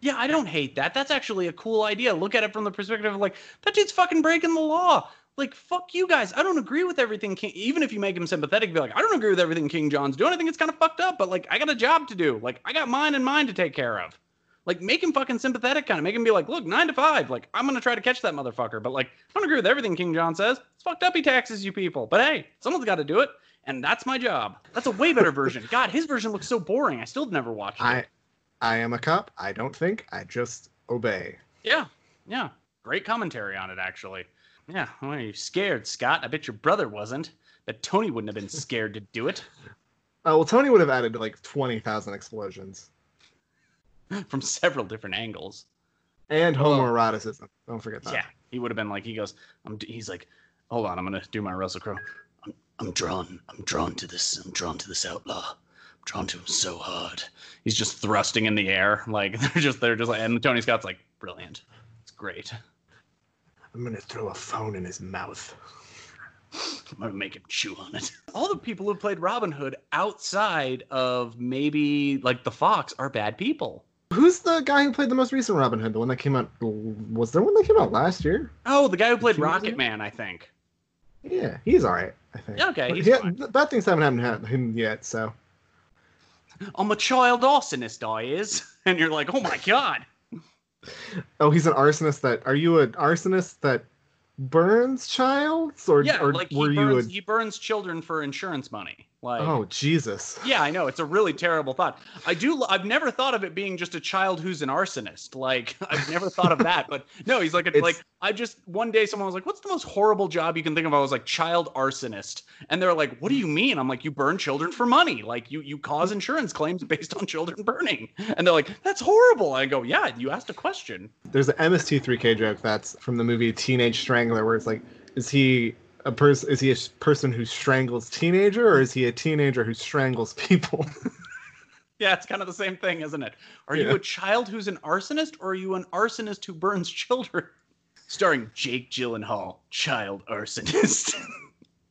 Speaker 2: Yeah, I don't hate that. That's actually a cool idea. Look at it from the perspective of like that dude's fucking breaking the law. Like fuck you guys. I don't agree with everything King even if you make him sympathetic, be like, I don't agree with everything King John's doing. I think it's kind of fucked up, but like I got a job to do. Like I got mine and mine to take care of. Like make him fucking sympathetic kind of make him be like, look, nine to five. Like I'm gonna try to catch that motherfucker. But like I don't agree with everything King John says. It's fucked up he taxes you people. But hey, someone's gotta do it. And that's my job. That's a way better version. (laughs) God, his version looks so boring. I still never watched it.
Speaker 1: I, I am a cop. I don't think. I just obey.
Speaker 2: Yeah, yeah. Great commentary on it, actually. Yeah, well, are you scared, Scott? I bet your brother wasn't. But Tony wouldn't have been (laughs) scared to do it
Speaker 1: Oh well, Tony would have added like twenty thousand explosions (laughs)
Speaker 2: from several different angles.
Speaker 1: and homoeroticism. Don't forget that.
Speaker 2: Yeah, he would have been like, he goes, I'm, d- he's like, hold on, I'm gonna do my Russell Crowe. I'm, I'm drawn, I'm drawn to this, I'm drawn to this outlaw. I'm drawn to him so hard. He's just thrusting in the air, like (laughs) they're just, they're just like, and Tony Scott's like, brilliant, it's great.
Speaker 1: I'm gonna throw a phone in his mouth.
Speaker 2: I'm gonna make him chew on it. All the people who played Robin Hood outside of maybe like the Fox are bad people.
Speaker 1: Who's the guy who played the most recent Robin Hood? The one that came out was there one that came out last year?
Speaker 2: Oh, the guy who played Rocket
Speaker 1: ago?
Speaker 2: Man, I think.
Speaker 1: Yeah, he's all right. I think.
Speaker 2: Okay, he's
Speaker 1: yeah,
Speaker 2: fine.
Speaker 1: bad things haven't happened to him yet. So
Speaker 2: I'm a child arsonist, I is. (laughs) And you're like, oh my god.
Speaker 1: Oh, he's an arsonist. That are you an arsonist that burns childs, or
Speaker 2: Yeah,
Speaker 1: or
Speaker 2: like
Speaker 1: were
Speaker 2: burns,
Speaker 1: you
Speaker 2: he burns children for insurance money. Like.
Speaker 1: Oh Jesus!
Speaker 2: yeah, I know it's a really terrible thought. I do. I've never thought of it being just a child who's an arsonist. Like, (laughs) I've never thought of that. But no, he's like, a, like I just one day someone was like, "What's the most horrible job you can think of?" I was like, "Child arsonist," and they're like, "What do you mean?" I'm like, "You burn children for money. Like, you you cause insurance claims based on children burning." And they're like, "That's horrible." I go, "Yeah, you asked a question."
Speaker 1: There's an MST3K joke that's from the movie Teenage Strangler, where it's like, is he a person? Is he a person who strangles teenager, or is he a teenager who strangles people? (laughs)
Speaker 2: Yeah, it's kind of the same thing, isn't it? Are you a child who's an arsonist, or are you an arsonist who burns (laughs) children? Starring Jake Gyllenhaal, child arsonist.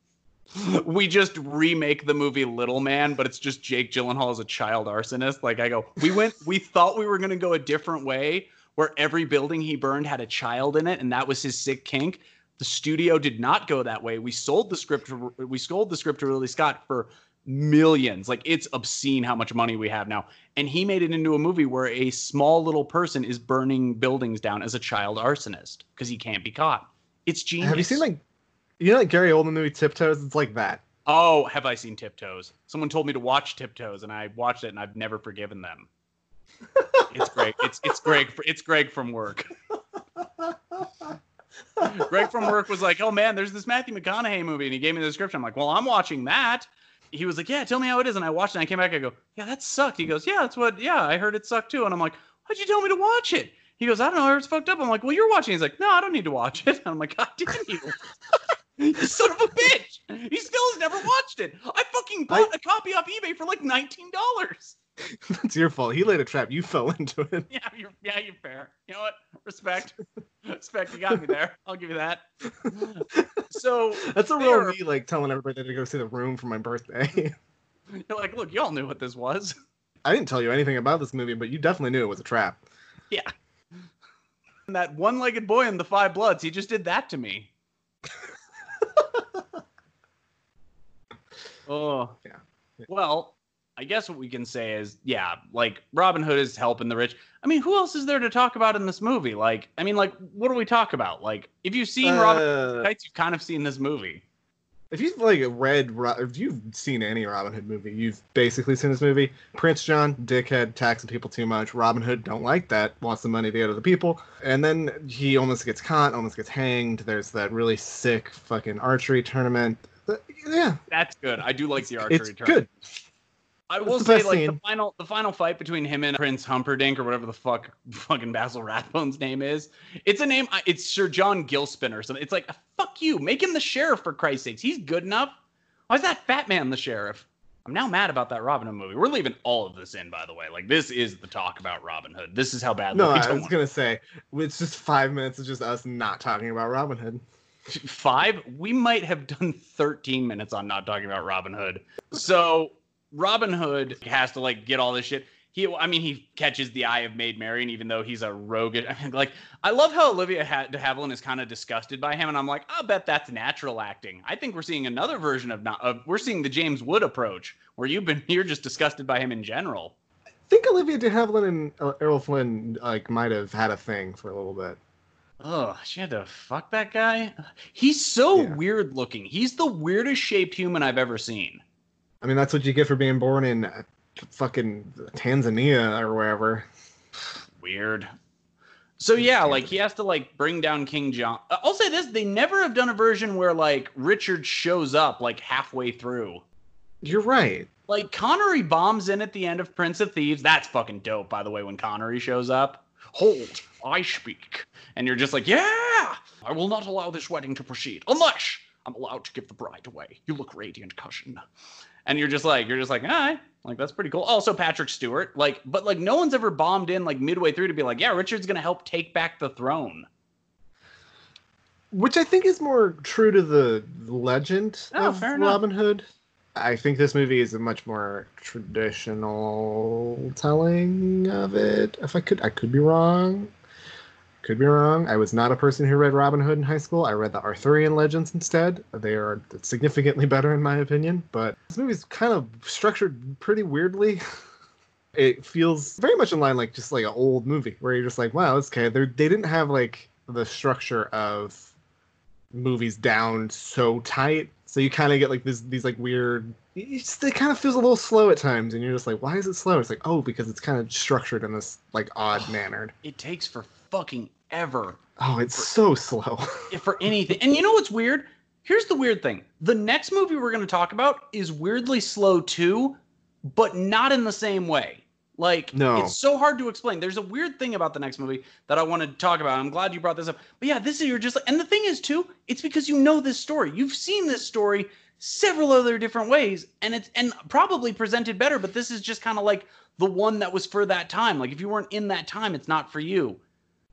Speaker 2: (laughs) we just remake the movie Little Man, but it's just Jake Gyllenhaal as a child arsonist. Like I go, we went, we thought we were gonna go a different way, where every building he burned had a child in it, and that was his sick kink. The studio did not go that way. We sold the script. To, we sold the script to Ridley Scott for millions. Like it's obscene how much money we have now. And he made it into a movie where a small little person is burning buildings down as a child arsonist because he can't be caught. It's genius.
Speaker 1: Have you seen like? You know, like Gary Oldman movie Tiptoes. It's like that.
Speaker 2: Oh, have I seen Tiptoes? Someone told me to watch Tiptoes, and I watched it, and I've never forgiven them. it's Greg. It's it's Greg. It's Greg from work. (laughs) (laughs) Greg from work was like, "Oh man, there's this Matthew McConaughey movie," and he gave me the description. I'm like, "Well, I'm watching that." He was like, "Yeah, tell me how it is," and I watched it. and I came back. I go, "Yeah, that sucked." He goes, "Yeah, that's what. Yeah, I heard it sucked too." And I'm like, "Why'd you tell me to watch it?" He goes, "I don't know. I heard it's fucked up." I'm like, "Well, you're watching." He's like, "No, I don't need to watch it." And (laughs) I'm like, "God damn you!" (laughs) you son of a bitch! He still has never watched it. I fucking bought I... a copy off eBay for like nineteen dollars. (laughs)
Speaker 1: That's your fault. He laid a trap. You fell (laughs) into it.
Speaker 2: Yeah, you're yeah, you're fair. You know what? Respect. Respect. You got me there. I'll give you that. (laughs) So
Speaker 1: that's a real me like telling everybody to go see the room for my birthday.
Speaker 2: You're like, look, y'all knew what this was.
Speaker 1: I didn't tell you anything about this movie, but you definitely knew it was a trap.
Speaker 2: Yeah. And that one-legged boy in the Five Bloods, he just did that to me. oh.
Speaker 1: Yeah.
Speaker 2: Well, I guess what we can say is, yeah, like Robin Hood is helping the rich. I mean, who else is there to talk about in this movie? Like, I mean, like, what do we talk about? Like, if you've seen uh, Robin Hood you've kind of seen this movie.
Speaker 1: If you've like read, if you've seen any Robin Hood movie, you've basically seen this movie. Prince John, dickhead, taxing people too much. Robin Hood don't like that, wants the money to go to the people, and then he almost gets caught, almost gets hanged. There's that really sick fucking archery tournament. Yeah,
Speaker 2: that's good. I do like the archery
Speaker 1: it's
Speaker 2: tournament. Good. I will say, like scene. the final, the final fight between him and Prince Humperdinck or whatever the fuck fucking Basil Rathbone's name is. It's a name. It's Sir John Gilspin or something. It's like fuck you. Make him the sheriff for Christ's sakes. He's good enough. Why is that fat man the sheriff? I'm now mad about that Robin Hood movie. We're leaving all of this in, by the way. Like this is the talk about Robin Hood. This is how bad.
Speaker 1: No, I was gonna say it's just five minutes of just us not talking about Robin Hood.
Speaker 2: Five? We might have done 13 minutes on not talking about Robin Hood. So Robin Hood has to like get all this shit. He, I mean, he catches the eye of Maid Marian, even though he's a rogue. (laughs) I mean, like, I love how Olivia de Havilland is kind of disgusted by him, and I'm like, I'll bet that's natural acting. I think we're seeing another version of not. Of, we're seeing the James Wood approach, where you've been (laughs) you're just disgusted by him in general.
Speaker 1: I think Olivia de Havilland and uh, Errol Flynn like might have had a thing for a little bit.
Speaker 2: Oh, she had to fuck that guy. He's so yeah. weird looking. He's the weirdest shaped human I've ever seen.
Speaker 1: I mean, that's what you get for being born in uh, fucking Tanzania or wherever.
Speaker 2: Weird. So yeah, like he has to like bring down King John. Uh, I'll say this: they never have done a version where like Richard shows up like halfway through.
Speaker 1: You're right.
Speaker 2: Like Connery bombs in at the end of Prince of Thieves. That's fucking dope, by the way. When Connery shows up, hold, I speak, and you're just like, yeah, I will not allow this wedding to proceed unless I'm allowed to give the bride away. You look radiant, cousin and you're just like you're just like ah like that's pretty cool. Also patrick stewart like but like no one's ever bombed in like midway through to be like yeah richard's gonna help take back the throne.
Speaker 1: Which i think is more true to the legend oh, of robin hood. I think this movie is a much more traditional telling of it if i could i could be wrong could be wrong. I was not a person who read Robin Hood in high school. I read the Arthurian legends instead. They are significantly (laughs) better in my opinion. But this movie's kind of structured pretty weirdly. (laughs) it feels very much in line like just like an old movie where you're just like, wow, it's okay. They're, they didn't have like the structure of movies down so tight. So you kind of get like this these like weird. Just, it kind of feels a little slow at times, and you're just like, why is it slow? It's like, oh, because it's kind of structured in this like odd (sighs) manner.
Speaker 2: It takes for fucking ever.
Speaker 1: Oh, it's for, so slow. (laughs)
Speaker 2: for anything. And you know what's weird? Here's the weird thing. The next movie we're going to talk about is weirdly slow too, but not in the same way. Like, no. it's so hard to explain. There's a weird thing about the next movie that I want to talk about. I'm glad you brought this up. But yeah, this is you're just like, and the thing is too, it's because you know this story. You've seen this story several other different ways, and it's and probably presented better. But this is just kind of like the one that was for that time. Like if you weren't in that time, it's not for you.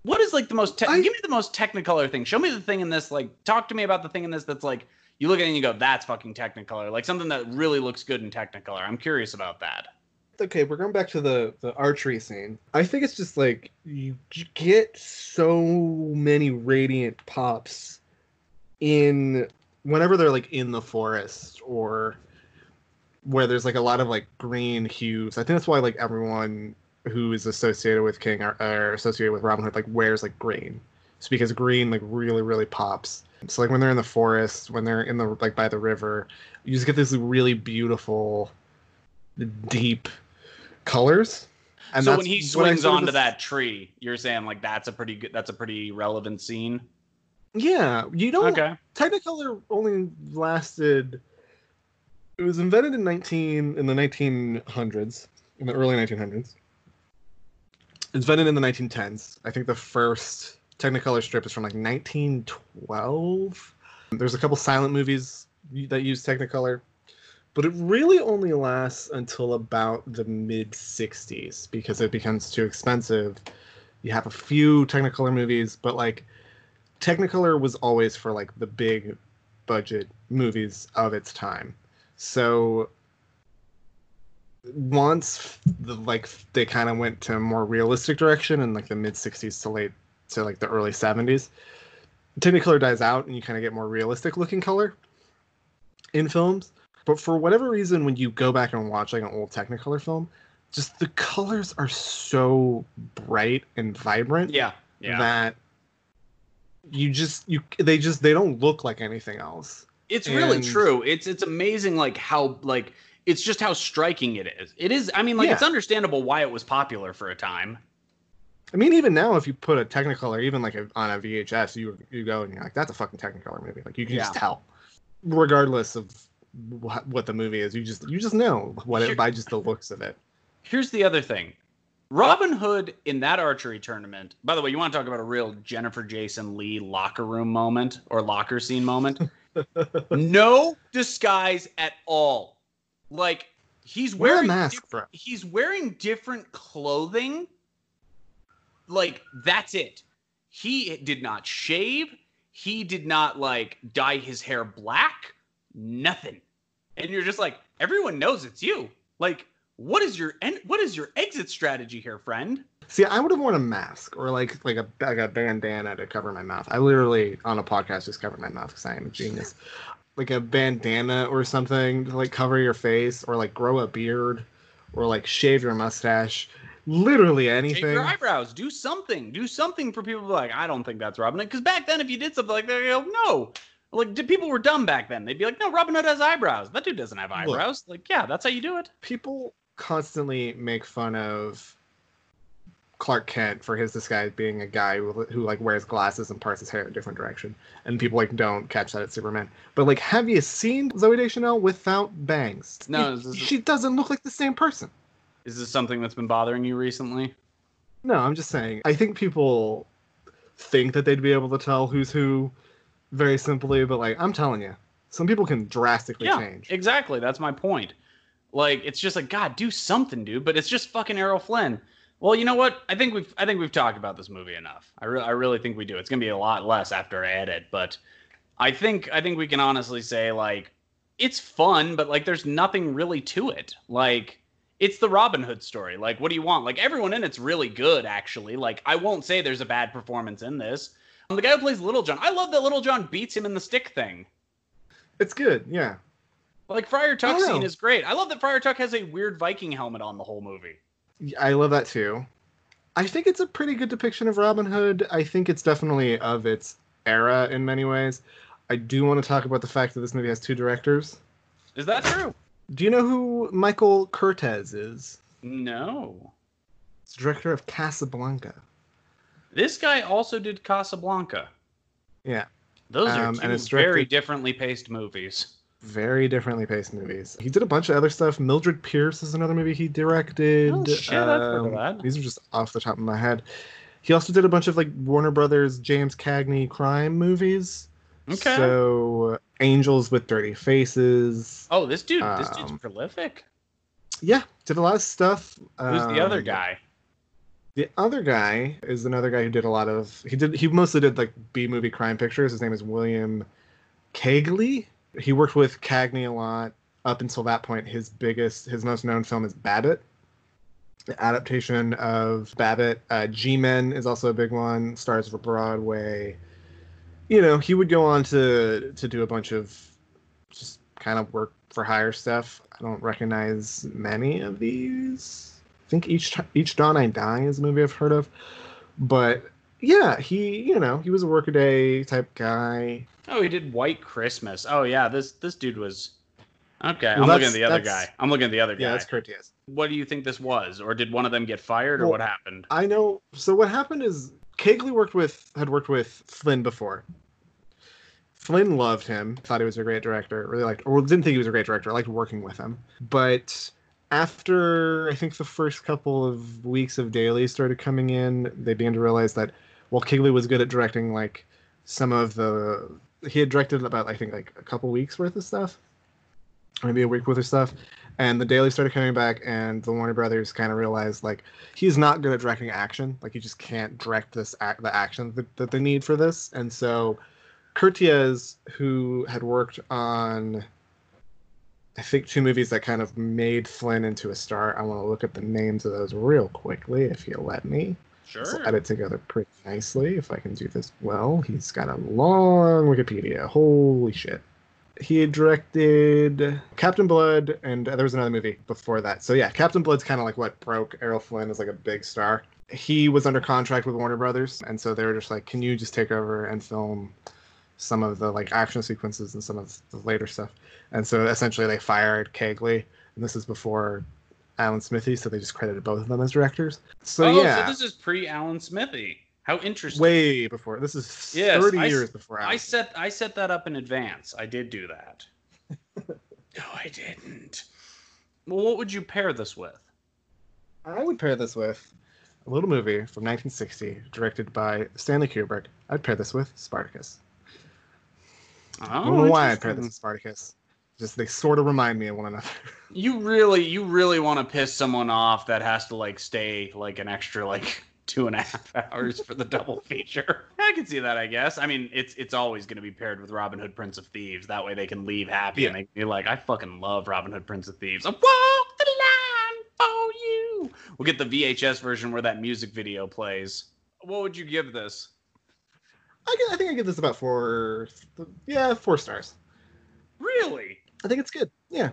Speaker 2: What is like the most? Te- I, give me the most Technicolor thing. Show me the thing in this. Like, talk to me about the thing in this that's like you look at it and you go, "That's fucking Technicolor." Like something that really looks good in Technicolor. I'm curious about that.
Speaker 1: Okay, we're going back to the the archery scene. I think it's just like you get so many radiant pops in whenever they're like in the forest or where there's like a lot of like green hues. I think that's why like everyone who is associated with King or, or associated with Robin Hood like wears like green. It's because green like really really pops. So like when they're in the forest, when they're in the like by the river, you just get this really beautiful, deep colors.
Speaker 2: And so when he swings onto that tree, you're saying like that's a pretty good, that's a pretty relevant scene.
Speaker 1: Yeah, you don't. Okay. Technicolor only lasted. It was invented in nineteen in the nineteen hundreds, in the early nineteen hundreds. Invented in the nineteen tens. I think the first Technicolor strip is from like nineteen twelve. There's a couple silent movies that use Technicolor, but it really only lasts until about the mid '60s because it becomes too expensive. You have a few Technicolor movies, but like Technicolor was always for like the big budget movies of its time. So once the like they kind of went to a more realistic direction in like the mid 60s to late to like the early 70s technicolor dies out and you kind of get more realistic looking color in films but for whatever reason when you go back and watch like an old technicolor film just the colors are so bright and vibrant
Speaker 2: yeah, yeah.
Speaker 1: that you just you they just they don't look like anything else.
Speaker 2: It's and... really true. It's it's amazing like how like it's just how striking it is. It is I mean like yeah. it's understandable why it was popular for a time.
Speaker 1: I mean, even now, if you put a Technicolor, even like a, on a VHS, you you go and you're like, "That's a fucking Technicolor movie." Like you can yeah. just tell, regardless of what, what the movie is. You just you just know what it by just the looks of it.
Speaker 2: Here's the other thing: Robin Hood in that archery tournament. By the way, you want to talk about a real Jennifer Jason Lee locker room moment or locker scene moment? (laughs) no disguise at all. Like he's wearing
Speaker 1: Wear mask,
Speaker 2: bro. he's wearing different clothing. Like that's it. He did not shave. He did not like dye his hair black. Nothing. And you're just like, everyone knows it's you. Like what is your en- what is your exit strategy here, friend?
Speaker 1: See, I would have worn a mask or like like a like a bandana to cover my mouth. I literally on a podcast just covered my mouth because I am a genius. Like a bandana or something to like cover your face, or like grow a beard, or like shave your mustache. Literally anything. Shave
Speaker 2: your eyebrows. Do something. Do something for people like I don't think that's Robin Hood. Because back then, if you did something like that, you go no. Like, did people were dumb back then? They'd be like, "No, Robin Hood has eyebrows. That dude doesn't have eyebrows." Look, like, yeah, that's how you do it.
Speaker 1: People constantly make fun of Clark Kent for his disguise being a guy who, who, like wears glasses and parts his hair in a different direction, and people like don't catch that at Superman. But like, have you seen Zooey Deschanel without bangs?
Speaker 2: No,
Speaker 1: it, she doesn't look like the same person.
Speaker 2: Is this something that's been bothering you recently?
Speaker 1: No, I'm just saying. I think people think that they'd be able to tell who's who very simply, but like, I'm telling you, some people can drastically
Speaker 2: yeah,
Speaker 1: change.
Speaker 2: Exactly, that's my point. Like it's just like God, do something, dude. But it's just fucking Errol Flynn. Well, you know what? I think we've I think we've talked about this movie enough. I really I really think we do. It's gonna be a lot less after I edit, but I think I think we can honestly say like it's fun, but like there's nothing really to it. Like it's the Robin Hood story. Like what do you want? Like everyone in it's really good actually. Like I won't say there's a bad performance in this. Um, the guy who plays Little John, I love that Little John beats him in the stick thing.
Speaker 1: It's good, yeah.
Speaker 2: Like Friar Tuck scene is great. I love that Friar Tuck has a weird Viking helmet on the whole movie.
Speaker 1: I love that too. I think it's a pretty good depiction of Robin Hood. I think it's definitely of its era in many ways. I do want to talk about the fact that this movie has two directors.
Speaker 2: Is that true?
Speaker 1: Do you know who Michael Curtiz is?
Speaker 2: No.
Speaker 1: It's director of Casablanca.
Speaker 2: This guy also did Casablanca.
Speaker 1: Yeah.
Speaker 2: Those are um, two very differently paced movies
Speaker 1: very differently paced movies. He did a bunch of other stuff. Mildred Pierce is another movie he directed.
Speaker 2: Oh shit, um, I've heard of that.
Speaker 1: These are just off the top of my head. He also did a bunch of like Warner Brothers James Cagney crime movies.
Speaker 2: Okay.
Speaker 1: So Angels with Dirty Faces.
Speaker 2: Oh, this dude, um, this dude's um, prolific.
Speaker 1: Yeah, did a lot of stuff.
Speaker 2: Who's um, the other um, guy?
Speaker 1: The other guy is another guy who did a lot of. He did. He mostly did like B movie crime pictures. His name is William Cagley he worked with Cagney a lot. Up until that point, his biggest, his most known film is Babbitt. The adaptation of Babbitt. Uh, G Men is also a big one. Stars for Broadway. You know, he would go on to to do a bunch of just kind of work for hire stuff. I don't recognize many of these. I think each each dawn I die is a movie I've heard of, but Yeah, he you know he was a workaday type guy.
Speaker 2: Oh, he did White Christmas. Oh yeah, this this dude was. Okay,
Speaker 1: Well,
Speaker 2: I'm looking at the other guy. I'm looking at the other guy.
Speaker 1: Yeah, that's Curtiz.
Speaker 2: What do you think this was, or did one of them get fired, or
Speaker 1: Well,
Speaker 2: what happened?
Speaker 1: I know. So what happened is Kegley worked with had worked with Flynn before. Flynn loved him, thought he was a great director, really liked, or didn't think he was a great director, liked working with him. But after I think the first couple of weeks of dailies started coming in, they began to realize that while Kegley was good at directing, like some of the he had directed about I think like a couple weeks worth of stuff, maybe a week worth of stuff, and the daily started coming back, and the Warner Brothers kind of realized like he's not good at directing action. Like he just can't direct this act, the action that, that they need for this. And so Curtiz, who had worked on I think two movies that kind of made Flynn into a star. I want to look at the names of those real quickly, if you let me.
Speaker 2: Sure.
Speaker 1: edit together pretty nicely if I can do this well. He's got a long Wikipedia. Holy shit. He had directed Captain Blood, and there was another movie before that. So yeah, Captain Blood's kind of like what broke Errol Flynn as like a big star. He was under contract with Warner Brothers, and so they were just like, "Can you just take over and film some of the like action sequences and some of the later stuff?" And so essentially, they fired Kegley, and this is before Alan Smithee, so they just credited both of them as directors. So
Speaker 2: oh,
Speaker 1: yeah,
Speaker 2: so this is pre Alan Smithee. How interesting.
Speaker 1: way before. This is
Speaker 2: Yes,
Speaker 1: 30
Speaker 2: I
Speaker 1: years before
Speaker 2: I set I set that up in advance. I did do that. (laughs) no, I didn't. Well, what would you pair this with?
Speaker 1: I would pair this with a little movie from 1960, directed by Stanley Kubrick. I'd pair this with Spartacus. I
Speaker 2: Oh,
Speaker 1: don't know why I'd pair this with Spartacus. Just they sort of remind me of one another. (laughs)
Speaker 2: You really, you really want to piss someone off that has to like stay like an extra like (laughs) two and a half (laughs) hours for the double feature. I can see that, I guess. I mean, it's it's always going to be paired with Robin Hood, Prince of Thieves. That way they can leave happy and they can be like, I fucking love Robin Hood, Prince of Thieves. I walk the line for you. We'll get the VHS version where that music video plays. What would you give this?
Speaker 1: I, I think I give this about four. Yeah, four stars.
Speaker 2: Really?
Speaker 1: I think it's good. Yeah,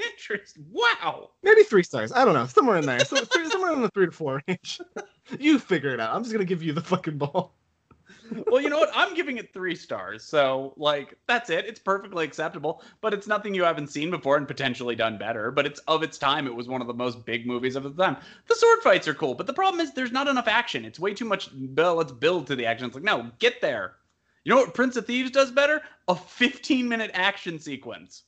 Speaker 2: Interest. Wow.
Speaker 1: maybe three stars. I don't know, somewhere in there. So, (laughs) three, somewhere in the three to four range. (laughs) you figure it out. I'm just gonna give you the fucking ball.
Speaker 2: well, you know what? I'm giving it three stars. So, like, that's it. It's perfectly acceptable, but it's nothing you haven't seen before and potentially done better. But it's of its time. It was one of the most big movies of the time. The sword fights are cool, but the problem is there's not enough action. It's way too much. Let's build to the action. It's like, no, get there. You know what Prince of Thieves does better? A 15 minute action sequence.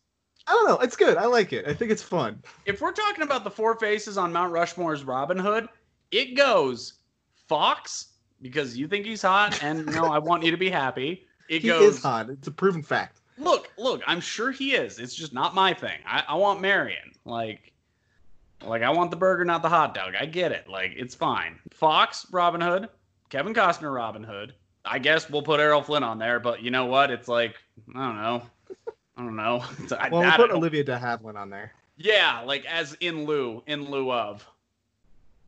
Speaker 1: I don't know. It's good. I like it. I think it's fun.
Speaker 2: If we're talking about the four faces on Mount Rushmore's Robin Hood, it goes Fox because you think he's hot, and no, I want you to be happy. It
Speaker 1: He
Speaker 2: goes
Speaker 1: is hot. It's a proven fact.
Speaker 2: look, look, I'm sure he is. It's just not my thing. I, I want Marion. Like, like I want the burger, not the hot dog. I get it. Like, it's fine. Fox, Robin Hood, Kevin Costner, Robin Hood. I guess we'll put Errol Flynn on there, but you know what? It's like, I don't know. I don't know. (laughs) I,
Speaker 1: Well, we'll put Olivia de Havilland on there.
Speaker 2: yeah, like as in lieu, in lieu of.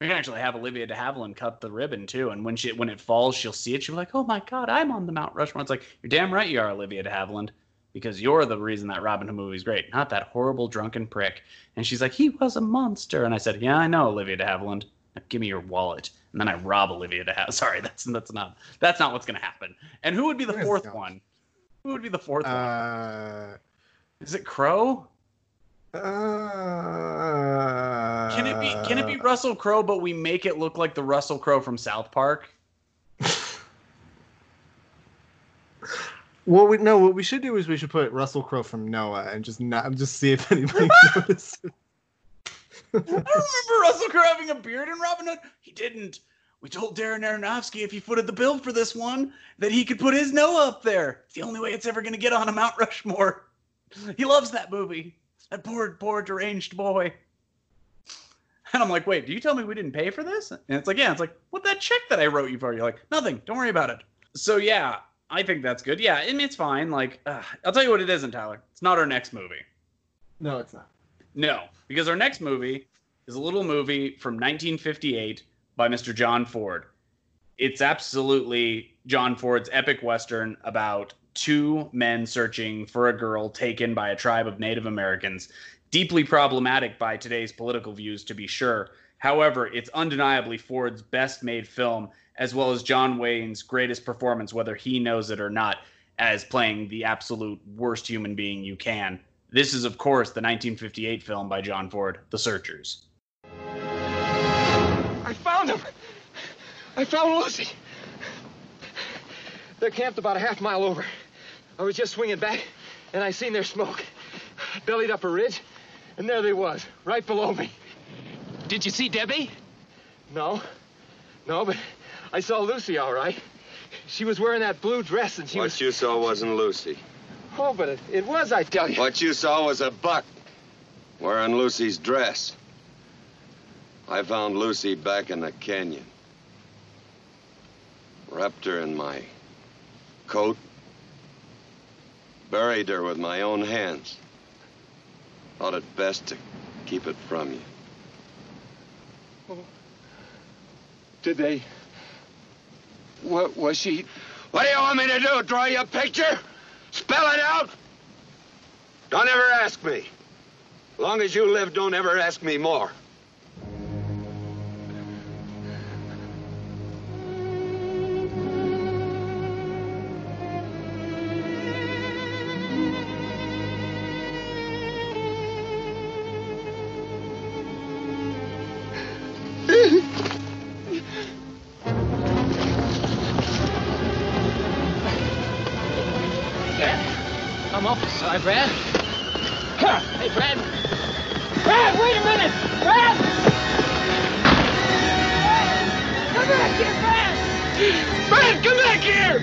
Speaker 2: We can actually have Olivia de Havilland cut the ribbon too, and when she when it falls, she'll see it. She'll be like, "Oh my God, I'm on the Mount Rushmore." It's like you're damn right you are, Olivia de Havilland, because you're the reason that Robin Hood movie's great, not that horrible drunken prick. And she's like, "He was a monster," and I said, "Yeah, I know, Olivia de Havilland. Now give me your wallet." And then I rob Olivia to have. (laughs) Sorry, that's that's not that's not what's gonna happen. And who would be the fourth one? Who would be the fourth one?
Speaker 1: Uh,
Speaker 2: Is it Crowe?
Speaker 1: uh,
Speaker 2: Can it be can it be Russell Crowe, but we make it look like the Russell Crowe from South Park? (laughs)
Speaker 1: Well, we no. What we should do is we should put Russell Crowe from Noah and just not just see if anybody (laughs) notices.
Speaker 2: I remember Russell Crowe having a beard in Robin Hood. He didn't. We told Darren Aronofsky if he footed the bill for this one that he could put his Noah up there. It's the only way it's ever going to get on a Mount Rushmore. (laughs) He loves that movie. That poor, poor deranged boy. And I'm like, wait, do you tell me we didn't pay for this? And it's like, yeah. It's like, what that check that I wrote you for? You're like, nothing. Don't worry about it. So yeah, I think that's good. Yeah, I mean, it's fine. Like, uh, I'll tell you what it isn't, Tyler. It's not our next movie.
Speaker 1: no, it's not.
Speaker 2: No, because our next movie is a little movie from 1958 by Mr. John Ford. It's absolutely John Ford's epic western about two men searching for a girl taken by a tribe of Native Americans. Deeply problematic by today's political views, to be sure. However, it's undeniably Ford's best made film, as well as John Wayne's greatest performance, whether he knows it or not, as playing the absolute worst human being you can. This is, of course, the 1958 film by John Ford, The Searchers.
Speaker 8: I found him! I found Lucy! They're camped about a half mile over. I was just swinging back, and I seen their smoke. I bellied up a ridge, and there they was, right below me.
Speaker 5: Did you see Debbie?
Speaker 8: No. No, but I saw Lucy all right. She was wearing that blue dress, and she
Speaker 9: what
Speaker 8: was...
Speaker 9: you saw wasn't Lucy.
Speaker 8: Oh, but it, it was, I tell you.
Speaker 9: What you saw was a buck wearing Lucy's dress. I found Lucy back in the canyon. Wrapped her in my coat. Buried her with my own hands. Thought it best to keep it from you.
Speaker 8: Oh. Did they... What was she...
Speaker 9: What do you want me to do? Draw you a picture? Spell it out? Don't ever ask me. As long as you live, don't ever ask me more.
Speaker 5: Brad, come back here!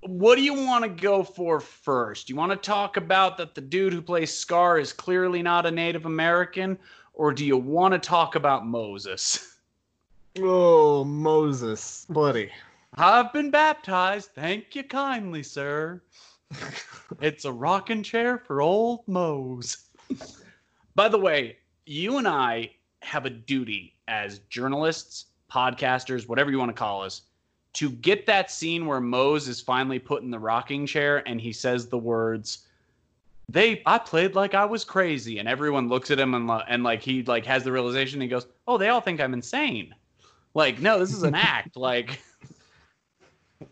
Speaker 2: What do you want to go for first? You want to talk about that the dude who plays Scar is clearly not a Native American, or do you want to talk about Moses?
Speaker 1: Oh, Moses, buddy.
Speaker 2: I've been baptized. Thank you kindly, sir. it's a rocking chair for old Mose. By the way, you and I have a duty as journalists, podcasters, whatever you want to call us, to get that scene where Mose is finally put in the rocking chair and he says the words, "They, I played like I was crazy," and everyone looks at him and and like he like has the realization. he goes, "Oh, they all think I'm insane." Like, no, this is an (laughs) act. Like,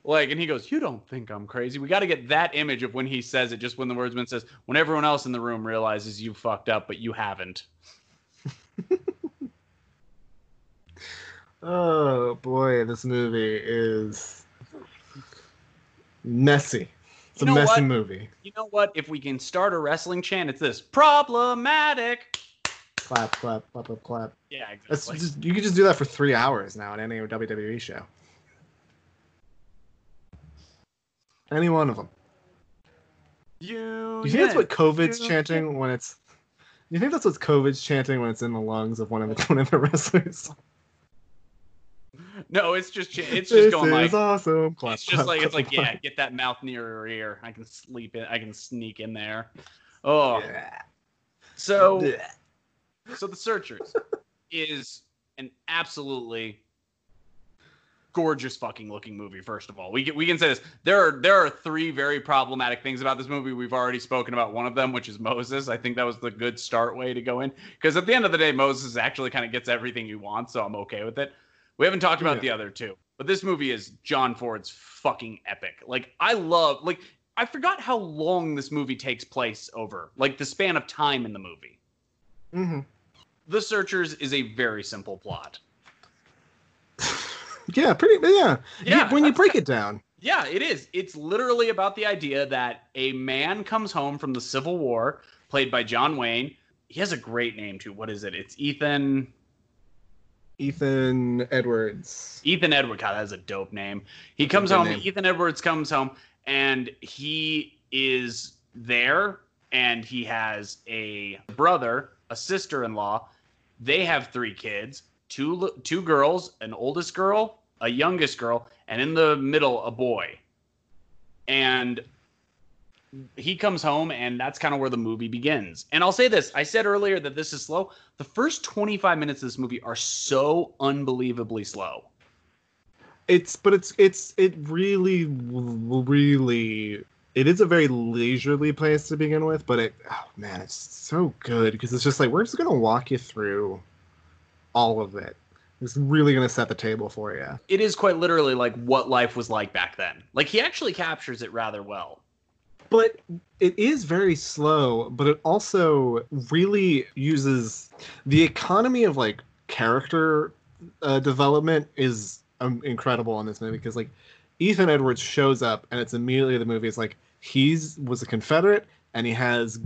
Speaker 2: like, and he goes, "You don't think I'm crazy?" We got to get that image of when he says it. Just when the wordsman says, when everyone else in the room realizes you fucked up, but you haven't. (laughs)
Speaker 1: Oh boy, this movie is messy. It's
Speaker 2: You
Speaker 1: a messy
Speaker 2: what?
Speaker 1: movie.
Speaker 2: You know what? If we can start a wrestling chant, it's this problematic.
Speaker 1: Clap, clap, clap, clap, clap.
Speaker 2: Yeah, exactly.
Speaker 1: just you could just do that for three hours now in any WWE show. Any one of them.
Speaker 2: You.
Speaker 1: Do you think that's what COVID's chanting when it's? You think that's what COVID's chanting when it's in the lungs of one of the (laughs) one of the wrestlers?
Speaker 2: No, it's just it's just
Speaker 1: This
Speaker 2: going
Speaker 1: is
Speaker 2: like
Speaker 1: awesome. Clap,
Speaker 2: it's just
Speaker 1: clap,
Speaker 2: like it's
Speaker 1: clap,
Speaker 2: like
Speaker 1: clap.
Speaker 2: yeah, (laughs) get that mouth near your ear. I can sleep in. I can sneak in there. Oh, so
Speaker 1: Yeah.
Speaker 2: so the Searchers is an absolutely gorgeous fucking looking movie. First of all, we can, we can say this. There are there are three very problematic things about this movie. We've already spoken about one of them, which is Moses. I think that was the good start way to go in because at the end of the day, Moses actually kind of gets everything you want, so I'm okay with it. We haven't talked about
Speaker 1: Yeah.
Speaker 2: the other two, but this movie is John Ford's fucking epic. Like I love like I forgot how long this movie takes place over, like the span of time in the movie.
Speaker 1: hmm
Speaker 2: The Searchers is a very simple plot. (laughs)
Speaker 1: Yeah, pretty. Yeah.
Speaker 2: Yeah,
Speaker 1: You- when you break it down.
Speaker 2: Yeah, it is. It's literally about the idea that a man comes home from the Civil War, played by John Wayne. He has a great name too. What is it? It's Ethan.
Speaker 1: Ethan Edwards.
Speaker 2: Ethan Edwards. God, that is a dope name. He comes home.
Speaker 1: name.
Speaker 2: Ethan Edwards comes home, and he is there, and he has a brother, a sister-in-law. They have three kids: two two girls, an oldest girl, a youngest girl, and in the middle, a boy. And he comes home and that's kind of where the movie begins. And I'll say this, I said earlier that this is slow. The first 25 minutes of this movie are so unbelievably slow.
Speaker 1: It's but it's it's it really really it is a very leisurely place to begin with, but it oh man, it's so good because it's just like we're just gonna walk you through all of it. It's really gonna set the table for you.
Speaker 2: It is quite literally like what life was like back then. Like he actually captures it rather well.
Speaker 1: But it is very slow, but it also really uses the economy of like character uh, development is um, incredible in this movie because like Ethan Edwards shows up and it's immediately the movie is like he's was a Confederate and he has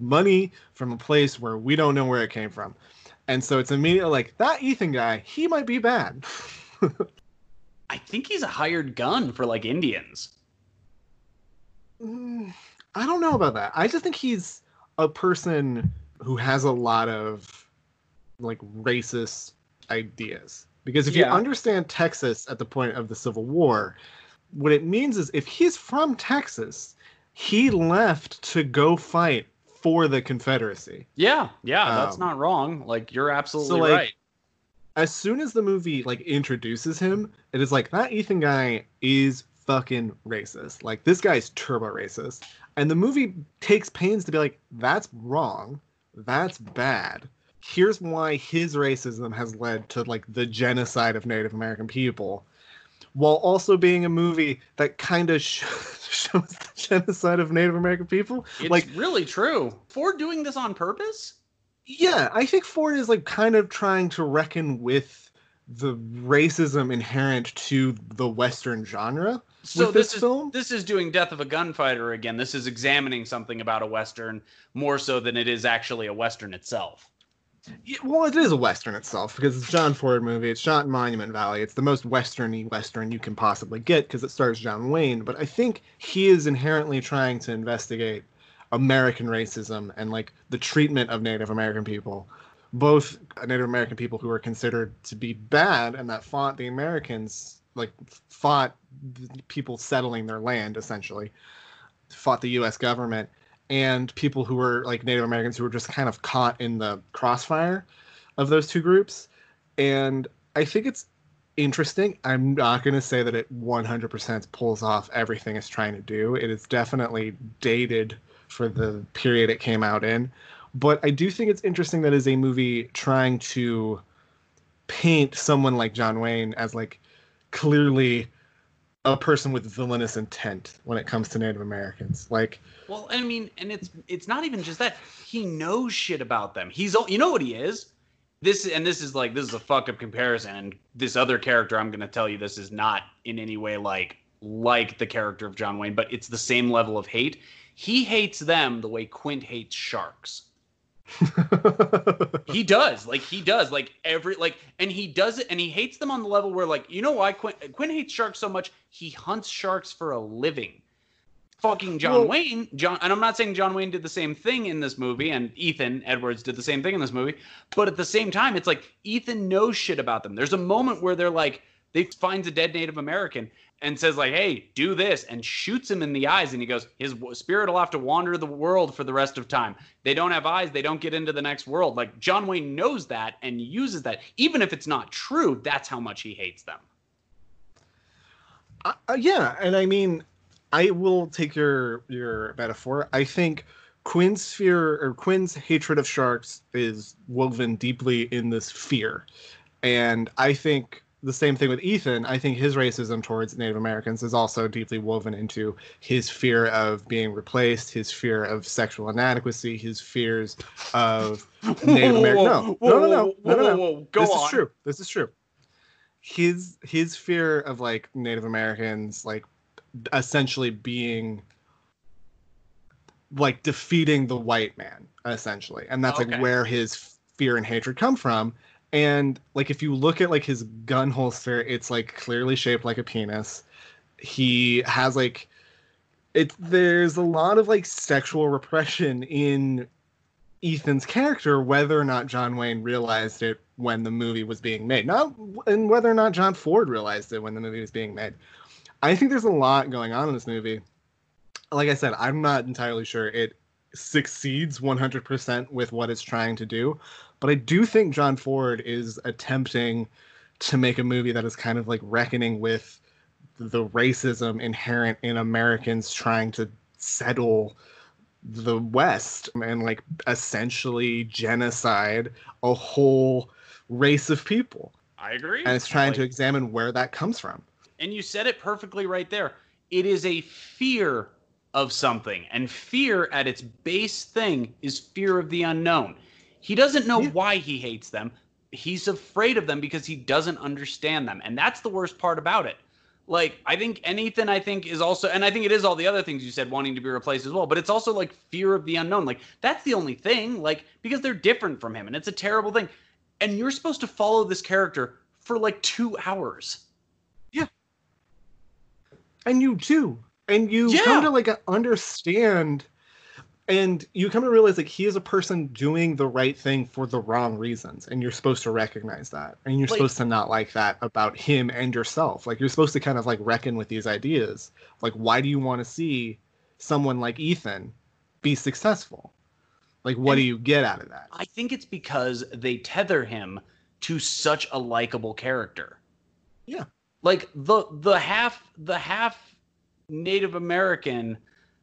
Speaker 1: money from a place where we don't know where it came from. And so it's immediately like that Ethan guy, he might be bad. (laughs)
Speaker 2: I think he's a hired gun for like Indians.
Speaker 1: Mm, I don't know about that. I just think he's a person who has a lot of like racist ideas. Because if yeah. you understand Texas at the point of the Civil War, what it means is if he's from Texas, he left to go fight for the Confederacy.
Speaker 2: Yeah, yeah, that's um, not wrong. Like you're absolutely so, like, right.
Speaker 1: As soon as the movie like introduces him, it is like that Ethan guy is fucking racist. Like this guy's turbo racist. And the movie takes pains to be like, that's wrong. That's bad. Here's why his racism has led to like the genocide of Native American people while also being a movie that kind of sh- shows the genocide of Native American people.
Speaker 2: It's like really true. Ford doing this on purpose?
Speaker 1: Yeah, I think Ford is like kind of trying to reckon with the racism inherent to the Western genre.
Speaker 2: So this, this is film. this is doing Death of a Gunfighter again. This is examining something about a Western more so than it is actually a Western itself.
Speaker 1: Yeah, well, it is a western itself because it's a John Ford movie. It's shot in Monument Valley. It's the most westerny western you can possibly get because it stars John Wayne. But I think he is inherently trying to investigate American racism and like the treatment of Native American people, both Native American people who are considered to be bad and that fought the Americans, like fought people settling their land essentially, fought the U.S. government, and people who were like Native Americans who were just kind of caught in the crossfire of those two groups. And I think it's interesting. I'm not going to say that it 100% pulls off everything it's trying to do. It is definitely dated for the period it came out in. But I do think it's interesting that is a movie trying to paint someone like John Wayne as like clearly a person with villainous intent when it comes to Native Americans. Like,
Speaker 2: well, I mean, and it's it's not even just that he knows shit about them. He's you know what he is. This and this is like this is a fuck up comparison. And this other character, I'm gonna tell you, this is not in any way like like the character of John Wayne, but it's the same level of hate. He hates them the way Quint hates sharks. (laughs) he does. Like he does. Like every like and he does it and he hates them on the level where like you know why Quinn, Quint hates sharks so much? He hunts sharks for a living. Fucking John well, Wayne John and I'm not saying John Wayne did the same thing in this movie and Ethan Edwards did the same thing in this movie but at the same time it's like Ethan knows shit about them. There's a moment where they're like they finds a dead Native American and says like, "Hey, do this," and shoots him in the eyes, and he goes, "His spirit will have to wander the world for the rest of time. They don't have eyes; they don't get into the next world." Like John Wayne knows that and uses that, even if it's not true. That's how much he hates them.
Speaker 1: Uh, uh, yeah, and I mean, I will take your your metaphor. I think Quinn's fear or Quinn's hatred of sharks is woven deeply in this fear, and I think the same thing with Ethan. I think his racism towards Native Americans is also deeply woven into his fear of being replaced, his fear of sexual inadequacy, his fears of (laughs) Native Americans. No, no, no, no, no, no, no. Go this on. is true. This is true. His his fear of like Native Americans, like essentially being like defeating the white man, essentially, and that's okay. like where his fear and hatred come from and like if you look at like his gun holster it's like clearly shaped like a penis. He has like it there's a lot of like sexual repression in Ethan's character whether or not John Wayne realized it when the movie was being made. Not and whether or not John Ford realized it when the movie was being made. I think there's a lot going on in this movie. Like I said, I'm not entirely sure it succeeds 100% with what it's trying to do, but I do think John Ford is attempting to make a movie that is kind of like reckoning with the racism inherent in Americans trying to settle the West and like essentially genocide a whole race of people.
Speaker 2: I agree.
Speaker 1: And it's trying
Speaker 2: Like-
Speaker 1: to examine where that comes from.
Speaker 2: And you said it perfectly right there. It is a fear of something, and fear at its base thing is fear of the unknown. He doesn't know why he hates them. He's afraid of them because he doesn't understand them. And that's the worst part about it. Like, I think anything I think is also, and I think it is all the other things you said wanting to be replaced as well, but it's also like fear of the unknown. Like, that's the only thing, like, because they're different from him, and it's a terrible thing. And you're supposed to follow this character for like two hours. Yeah.
Speaker 1: And you do and you
Speaker 2: Yeah.
Speaker 1: come to like understand and you come to realize like he is a person doing the right thing for the wrong reasons and you're supposed to recognize that and you're
Speaker 2: Like-
Speaker 1: supposed to not like that about him and yourself like you're supposed to kind of like reckon with these ideas like why do you want to see someone like ethan be successful like what do you get out of that
Speaker 2: I think it's because they tether him to such a likable character.
Speaker 1: Yeah.
Speaker 2: Like the the half the half Native American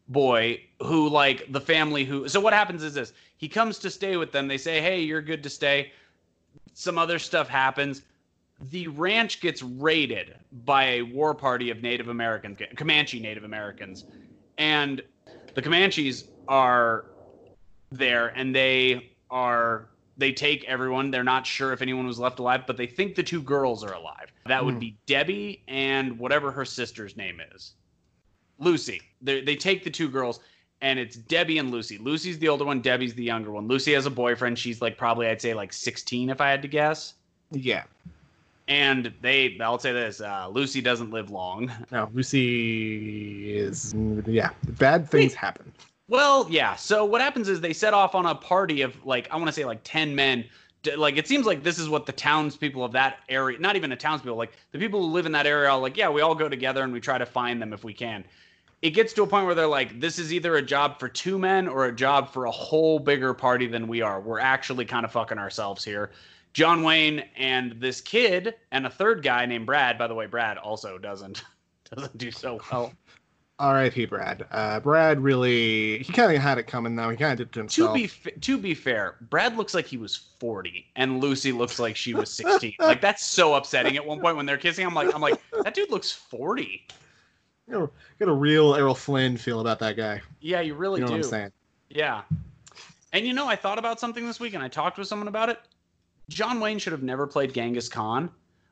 Speaker 2: boy who like the family who so what happens is this. He comes to stay with them. They say hey you're good to stay. Some other stuff happens. The ranch gets raided by a war party of native americans comanche native americans. And the comanches are there and they are they take everyone. They're not sure if anyone was left alive but they think the two girls are alive. That would
Speaker 1: Hmm.
Speaker 2: be debbie and whatever her sister's name is lucy. They, they take the two girls and it's debbie and lucy. Lucy's the older one debbie's the younger one. Lucy has a boyfriend. She's like probably i'd say like 16 if i had to guess.
Speaker 1: Yeah.
Speaker 2: And they i'll say this uh, lucy doesn't live long.
Speaker 1: No lucy is yeah bad things happen.
Speaker 2: Well, yeah. So what happens is they set off on a party of like I want to say like ten men. Like it seems like this is what the townspeople of that area, not even the townspeople, like the people who live in that area, are like, yeah, we all go together and we try to find them if we can. It gets to a point where they're like, this is either a job for two men or a job for a whole bigger party than we are. We're actually kind of fucking ourselves here. John Wayne and this kid and a third guy named Brad. By the way, Brad also doesn't (laughs) doesn't do so well.
Speaker 1: R.I.P. Brad. Uh, Brad really, he kind of had it coming though. He kind of did it to
Speaker 2: To be f- to be fair, Brad looks like he was 40 and Lucy looks like she was 16. like that's so upsetting at one point when they're kissing. I'm like I'm like that dude looks 40.
Speaker 1: Got a, got a real Errol Flynn feel about that guy.
Speaker 2: Yeah, you really
Speaker 1: you know
Speaker 2: do.
Speaker 1: what I'm saying?
Speaker 2: Yeah. And you know, I thought about something this week and I talked with someone about it. John Wayne should have never played Genghis Khan.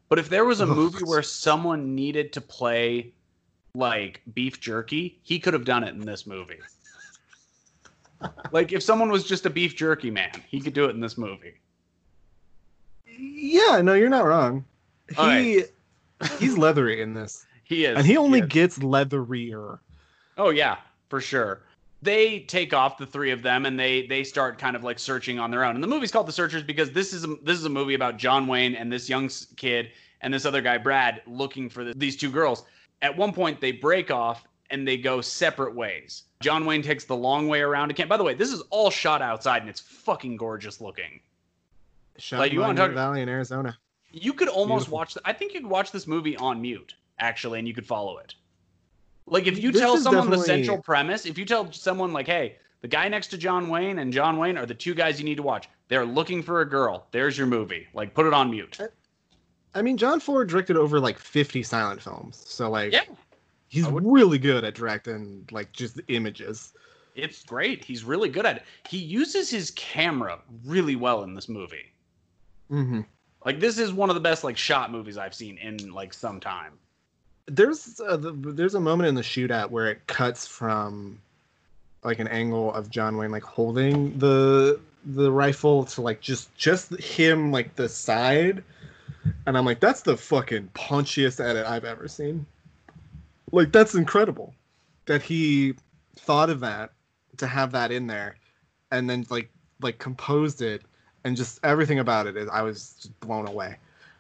Speaker 2: But if there was a movie where someone needed to play like beef jerky, he could have done it in this movie. like if someone was just a beef jerky man, he could do it in this movie.
Speaker 1: Yeah, no, you're not wrong.
Speaker 2: All
Speaker 1: He he's leathery in this, (laughs)
Speaker 2: He is.
Speaker 1: and he only
Speaker 2: is.
Speaker 1: gets leatherier.
Speaker 2: Oh yeah, for sure. They take off the three of them and they they start kind of like searching on their own. And the movie's called The Searchers because this is a, this is a movie about John Wayne and this young kid and this other guy Brad looking for the, these two girls. At one point they break off and they go separate ways. John Wayne takes the long way around to camp. By the way, this is all shot outside and it's fucking gorgeous looking.
Speaker 1: Shot
Speaker 2: Like, you wanna talk-
Speaker 1: Valley in Arizona.
Speaker 2: You could almost
Speaker 1: Beautiful.
Speaker 2: watch. The, I think you could watch this movie on mute actually, and you could follow it. Like if you
Speaker 1: This
Speaker 2: tell
Speaker 1: is
Speaker 2: someone the central premise, if you tell someone like, "Hey, the guy next to John Wayne and John Wayne are the two guys you need to watch. They're looking for a girl. There's your movie. Like put it on mute."
Speaker 1: I mean, John Ford directed over like 50 silent films, so like,
Speaker 2: Yeah.
Speaker 1: he's
Speaker 2: would-
Speaker 1: really good at directing like just images.
Speaker 2: It's great. He's really good at it. He uses his camera really well in this movie.
Speaker 1: Mm-hmm.
Speaker 2: Like this is one of the best like shot movies I've seen in like some time.
Speaker 1: There's uh, the, there's a moment in the shootout where it cuts from like an angle of John Wayne like holding the the rifle to like just just him like the side, and I'm like, that's the fucking punchiest edit I've ever seen. Like that's incredible that he thought of that to have that in there, and then like like composed it and just everything about it is I was just blown away. I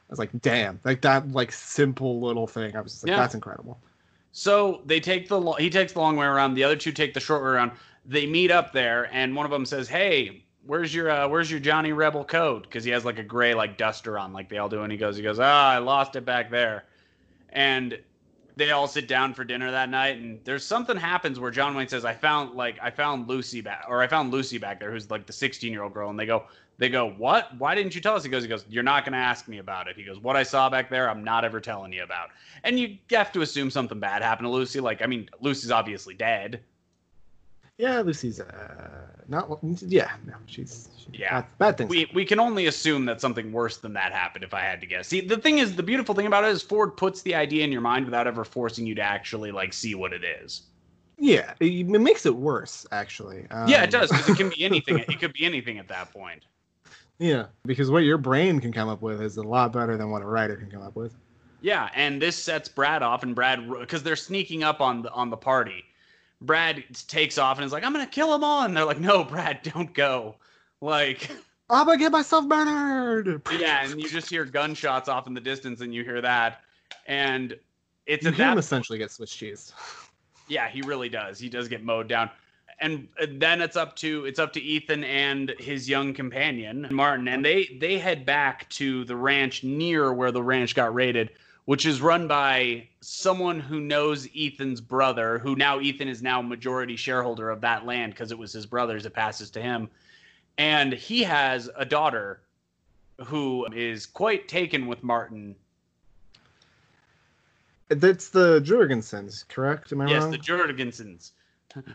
Speaker 1: was like, damn, like that like simple little thing. I was just like,
Speaker 2: Yeah.
Speaker 1: that's incredible.
Speaker 2: So they take the lo- he takes the long way around. The other two take the short way around. They meet up there, and one of them says, "Hey, where's your uh, where's your Johnny Rebel coat?" Because he has like a gray like duster on, like they all do. And he goes, he goes, "Ah, I lost it back there." And they all sit down for dinner that night, and there's something happens where John Wayne says, "I found like I found Lucy back, or I found Lucy back there, who's like the 16 year old girl." And they go, they go, "What? Why didn't you tell us?" He goes, "He goes, you're not gonna ask me about it." He goes, "What I saw back there, I'm not ever telling you about." And you have to assume something bad happened to Lucy. Like, I mean, Lucy's obviously dead.
Speaker 1: Yeah, Lucy's uh not yeah, no, she's, she's
Speaker 2: Yeah.
Speaker 1: bad, bad things.
Speaker 2: We we can only assume that something worse than that happened. If I had to guess, see, the thing is, the beautiful thing about it is Ford puts the idea in your mind without ever forcing you to actually like see what it is.
Speaker 1: yeah, it, it makes it worse actually. Um,
Speaker 2: yeah, it does because it can be (laughs) anything. it could be anything at that point.
Speaker 1: Yeah, because what your brain can come up with is a lot better than what a writer can come up with.
Speaker 2: Yeah, and this sets Brad off, and Brad because they're sneaking up on the on the party. Brad takes off and is like, "I'm gonna kill them all," and they're like, "No, Brad, don't go." Like, (laughs)
Speaker 1: I'm gonna get myself murdered.
Speaker 2: yeah, and you just hear gunshots off in the distance, and you hear that, and it's
Speaker 1: You
Speaker 2: at that
Speaker 1: essentially get Swiss cheese. (laughs)
Speaker 2: Yeah, he really does. He does get mowed down. And uh, then it's up to it's up to Ethan and his young companion Martin, and they they head back to the ranch near where the ranch got raided, which is run by someone who knows Ethan's brother, who now Ethan is now majority shareholder of that land because it was his brother's. It passes to him, and he has a daughter who is quite taken with Martin.
Speaker 1: That's the Jorgensens, correct? Am I
Speaker 2: Yes,
Speaker 1: wrong?
Speaker 2: the Jorgensens.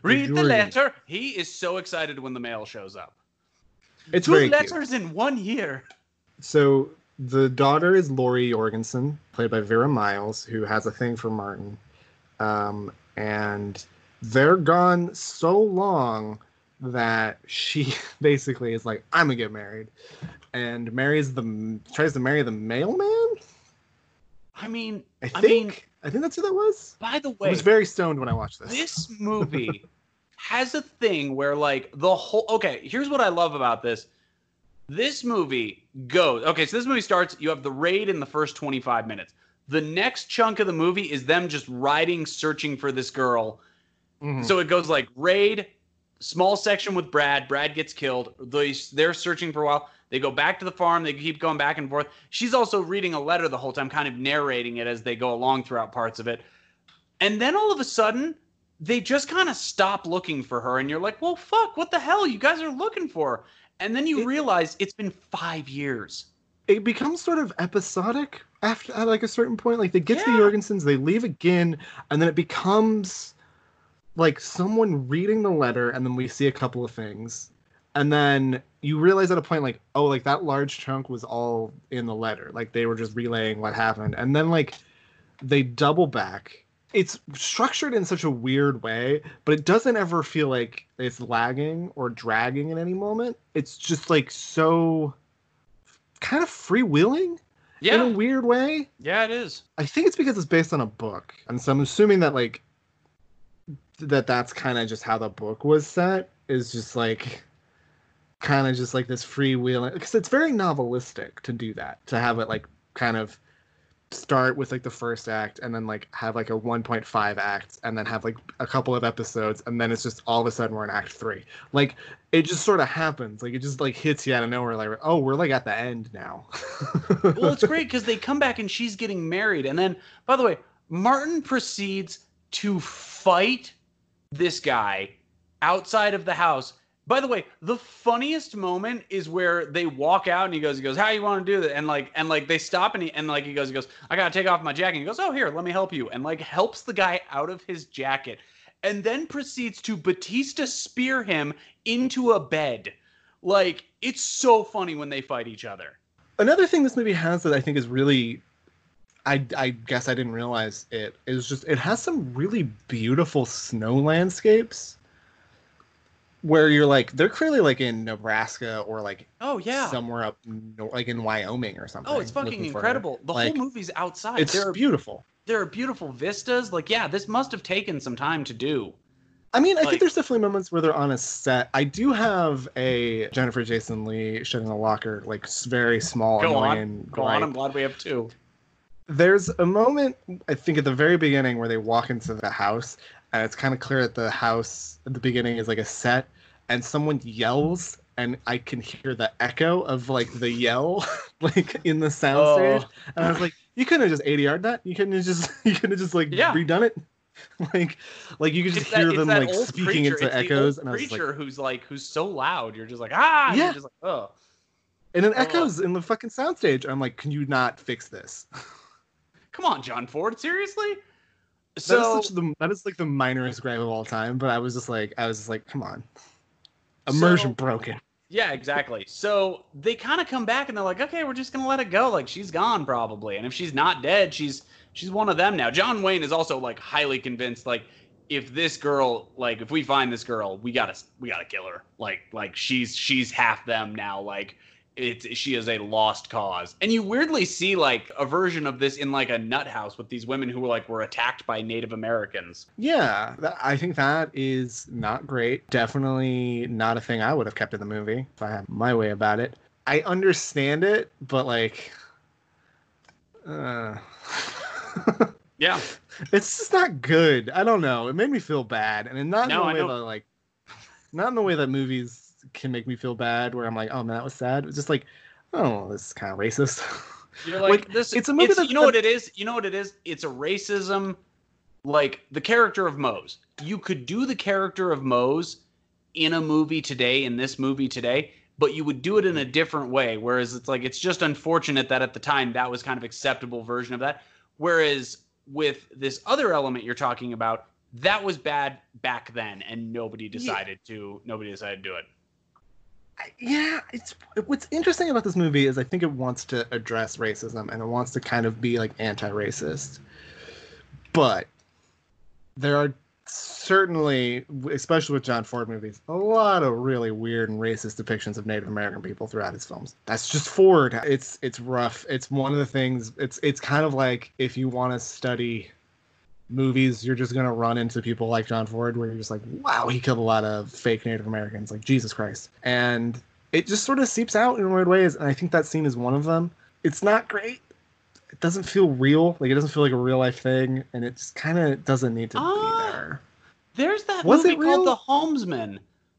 Speaker 2: Read the
Speaker 1: Jurgen.
Speaker 2: letter. He is so excited when the mail shows up.
Speaker 1: it's
Speaker 2: Two
Speaker 1: very cute.
Speaker 2: letters in one year.
Speaker 1: So the daughter is Laurie Jorgensen, played by Vera Miles, who has a thing for Martin. Um, and they're gone so long that she (laughs) basically is like, "I'm gonna get married," and marries the tries to marry the mailman.
Speaker 2: I mean,
Speaker 1: I
Speaker 2: I
Speaker 1: think.
Speaker 2: mean,
Speaker 1: I think that's who that was.
Speaker 2: by the way,
Speaker 1: I
Speaker 2: way,
Speaker 1: was very stoned when I watched this.
Speaker 2: this (laughs) movie has a thing where like the whole okay here's what i love about this this movie goes okay so this movie starts you have the raid in the first 25 minutes. The next chunk of the movie is them just riding searching for this girl.
Speaker 1: Mhm.
Speaker 2: so it goes like raid small section with brad. Brad gets killed. They, they're searching for a while. They go back to the farm. They keep going back and forth. She's also reading a letter the whole time kind of narrating it as they go along throughout parts of it. And then all of a sudden they just kind of stop looking for her and you're like well fuck what the hell you guys are looking for and then you
Speaker 1: It-
Speaker 2: realize it's been five years
Speaker 1: it becomes sort of episodic after at like a certain point. Like they get to the Jorgensens, they leave again, and then it becomes like someone reading the letter, and then we see a couple of things, and then you realize at a point like, oh, like that large chunk was all in the letter. Like they were just relaying what happened, and then like they double back. It's structured in such a weird way, but it doesn't ever feel like it's lagging or dragging in any moment. It's just like so kind of freewheeling in a weird way.
Speaker 2: yeah it is
Speaker 1: I think it's because it's based on a book, and so I'm assuming that like that that's kind of just how the book was set. Is just like kind of just like this freewheeling because it's very novelistic to do that to have it like kind of start with like the first act and then like have like a 1.5 acts and then have like a couple of episodes and then it's just all of a sudden we're in act three like it just sort of happens like it just like hits you out of nowhere like oh we're like at the end now (laughs)
Speaker 2: well, it's great because they come back and she's getting married. And then, by the way, Martin proceeds to fight this guy outside of the house. By the way, the funniest moment is where they walk out and he goes, he goes, how you want to do that? And like, and like they stop and he, and like he goes, he goes, I gotta take off my jacket. And he goes, oh here, let me help you. And like helps the guy out of his jacket, and then proceeds to Batista spear him into a bed. Like it's so funny when they fight each other.
Speaker 1: another thing this movie has that I think is really I, I guess I didn't realize it is just it has some really beautiful snow landscapes where you're like they're clearly like in Nebraska or like
Speaker 2: Oh yeah.
Speaker 1: somewhere up like in Wyoming or something.
Speaker 2: Oh, it's fucking
Speaker 1: looking for it.
Speaker 2: incredible. The
Speaker 1: Like,
Speaker 2: whole movie's outside.
Speaker 1: It's
Speaker 2: there are
Speaker 1: beautiful.
Speaker 2: there are beautiful vistas. Like, yeah, this must have taken some time to do.
Speaker 1: I mean, I
Speaker 2: Like-
Speaker 1: think there's definitely moments where they're on a set. I do have a Jennifer Jason Lee shut in a locker, like very small,
Speaker 2: Go on.
Speaker 1: annoying.
Speaker 2: Go on. I'm glad we have two.
Speaker 1: There's a moment I think at the very beginning where they walk into the house and it's kind of clear that the house at the beginning is like a set and someone yells and I can hear the echo of like the yell (laughs) like in the soundstage. Oh. And I was like, you couldn't have just ADR'd that. You couldn't have just (laughs) you couldn't have just like yeah. redone it. (laughs) like like you could just it's hear that, them like speaking preacher. into
Speaker 2: it's
Speaker 1: echoes
Speaker 2: and I was preacher like, who's like who's so loud. You're just like, ah, yeah. just like, oh.
Speaker 1: And it oh. echoes in the fucking soundstage. I'm like, can you not fix this?
Speaker 2: Come on, John Ford, seriously?
Speaker 1: So that is, such the, that is like the minorest gripe of all time. But I was just like, I was just like, come on, immersion so, broken.
Speaker 2: Yeah, exactly. So they kind of come back and they're like, okay, we're just gonna let it go. Like she's gone probably, and if she's not dead, she's she's one of them now. John Wayne is also like highly convinced, like if this girl, like if we find this girl, we gotta we gotta kill her. Like like she's she's half them now. Like it's she is a lost cause. And you weirdly see like a version of this in like a nut house with these women who were like were attacked by Native Americans.
Speaker 1: Yeah, I think that is not great. Definitely not a thing I would have kept in the movie if I had my way about it. I understand it, but like uh (laughs)
Speaker 2: Yeah.
Speaker 1: It's just not good. I don't know. It made me feel bad. And not no, in the way that like not in the way that movies can make me feel bad where I'm like, oh man, that was sad. It's just like, oh, this is kind of racist. (laughs)
Speaker 2: You're like, like this. It's a movie. It's, you know what it is. You know what it is. It's a racism. Like the character of Mose. You could do the character of Mose in a movie today, in this movie today, but you would do it in a different way. Whereas it's like it's just unfortunate that at the time that was kind of acceptable version of that. Whereas with this other element you're talking about, that was bad back then, and nobody decided yeah. to nobody decided to do it
Speaker 1: yeah, it's what's interesting about this movie is I think it wants to address racism and it wants to kind of be like anti-racist. But there are certainly, especially with John Ford movies, a lot of really weird and racist depictions of Native American people throughout his films. That's just Ford. It's it's rough. It's one of the things. It's it's kind of like if you want to study movies, you're just gonna run into people like John Ford, where you're just like, wow, he killed a lot of fake Native Americans, like Jesus Christ, and it just sort of seeps out in weird ways, and I think that scene is one of them. It's not great. It doesn't feel real. Like it doesn't feel like a real life thing, and it just kind of doesn't need to be ah, there.
Speaker 2: There's that Was movie called The Homesman.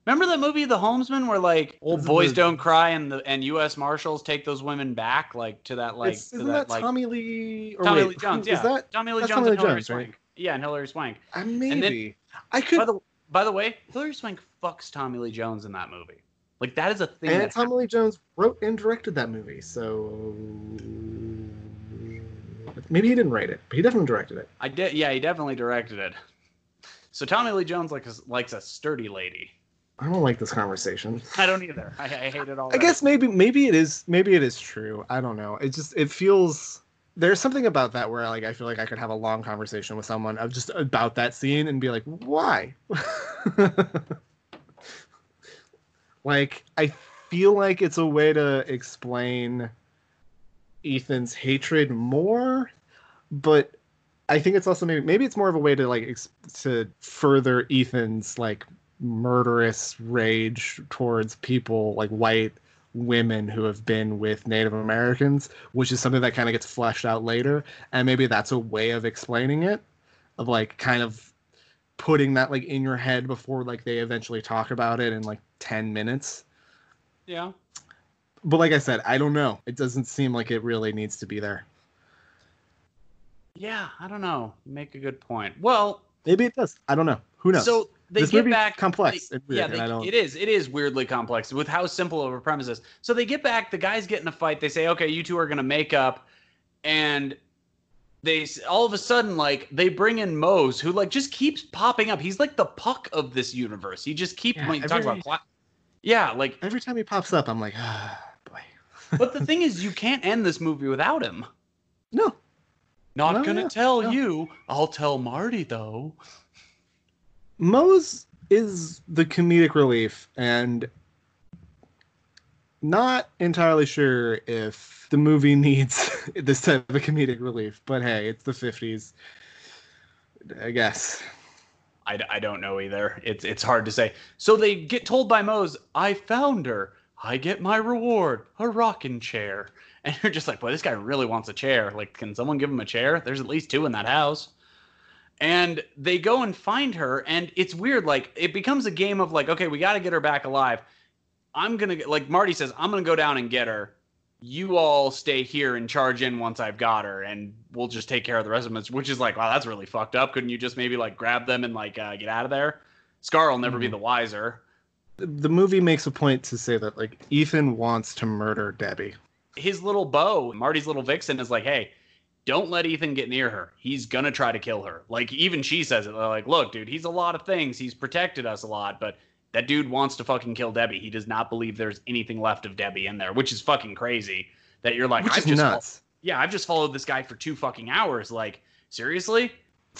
Speaker 2: Remember that movie, The Homesman, where like old boys don't cry and the and U.S. Marshals take those women back, like to that like
Speaker 1: isn't
Speaker 2: that,
Speaker 1: that like, Tommy Lee
Speaker 2: or Tommy wait, Lee Jones? Yeah, is that Tommy Lee Jones Tommy Lee and Hilary Jones, Swank? Right? Yeah, and Hilary Swank.
Speaker 1: Uh, maybe and then, I could.
Speaker 2: By the, by the way, Hilary Swank fucks Tommy Lee Jones in that movie. Like that is a thing.
Speaker 1: And Tommy Lee Jones wrote and directed that movie, so maybe he didn't write it, but he definitely directed it.
Speaker 2: I did. Yeah, he definitely directed it. So Tommy Lee Jones likes likes a sturdy lady.
Speaker 1: I don't like this conversation.
Speaker 2: I don't either. I, I hate it all.
Speaker 1: I guess maybe maybe it is maybe it is true. I don't know. It just it feels there's something about that where like I feel like I could have a long conversation with someone of just about that scene and be like, why? (laughs) like I feel like it's a way to explain Ethan's hatred more, but I think it's also maybe maybe it's more of a way to like ex- to further Ethan's like murderous rage towards people like white women who have been with Native Americans, which is something that kind of gets fleshed out later. And maybe that's a way of explaining it, of like kind of putting that like in your head before like they eventually talk about it in like 10 minutes.
Speaker 2: Yeah.
Speaker 1: But like I said, I don't know. It doesn't seem like it really needs to be there.
Speaker 2: Yeah, I don't know. You make a good point. Well,
Speaker 1: maybe it does. I don't know. Who knows?
Speaker 2: So they
Speaker 1: this
Speaker 2: get back
Speaker 1: complex.
Speaker 2: They, yeah, they, it is. It is weirdly complex with how simple of a premise is. So they get back. The guys get in a fight. They say, "Okay, you two are gonna make up," and they all of a sudden like they bring in Mose, who like just keeps popping up. He's like the puck of this universe. He just keeps yeah, when you talk about. Yeah, like
Speaker 1: every time he pops up, I'm like, ah, boy. (laughs)
Speaker 2: but the thing is, you can't end this movie without him.
Speaker 1: No.
Speaker 2: Not no, gonna no, tell no. you. I'll tell Marty though.
Speaker 1: Mose is the comedic relief, and not entirely sure if the movie (laughs) needs this type of comedic relief. But hey, it's the '50s, I guess.
Speaker 2: I, I don't know either. It's it's hard to say. So they get told by Mose, "I found her. I get my reward, a rocking chair. And (laughs) you're just like, boy, this guy really wants a chair. Like, can someone give him a chair? There's at least two in that house. And they go and find her, and it's weird. Like, it becomes a game of like, okay, we got to get her back alive. I'm gonna like Marty says, I'm gonna go down and get her. You all stay here and charge in once I've got her, and we'll just take care of the rest of them. Which is like, wow, that's really fucked up. Couldn't you just maybe like grab them and like uh, get out of there? Scar will never mm-hmm. be the wiser.
Speaker 1: The movie makes a point to say that like Ethan wants to murder Debbie.
Speaker 2: His little beau, Marty's little vixen, is like, hey, don't let Ethan get near her. He's gonna try to kill her. Like even she says it. Like, look, dude, he's a lot of things. He's protected us a lot, but that dude wants to fucking kill Debbie. He does not believe there's anything left of Debbie in there, which is fucking crazy. That you're like,
Speaker 1: which
Speaker 2: I've
Speaker 1: is nuts.
Speaker 2: yeah, I've just followed this guy for two fucking hours. Like, seriously?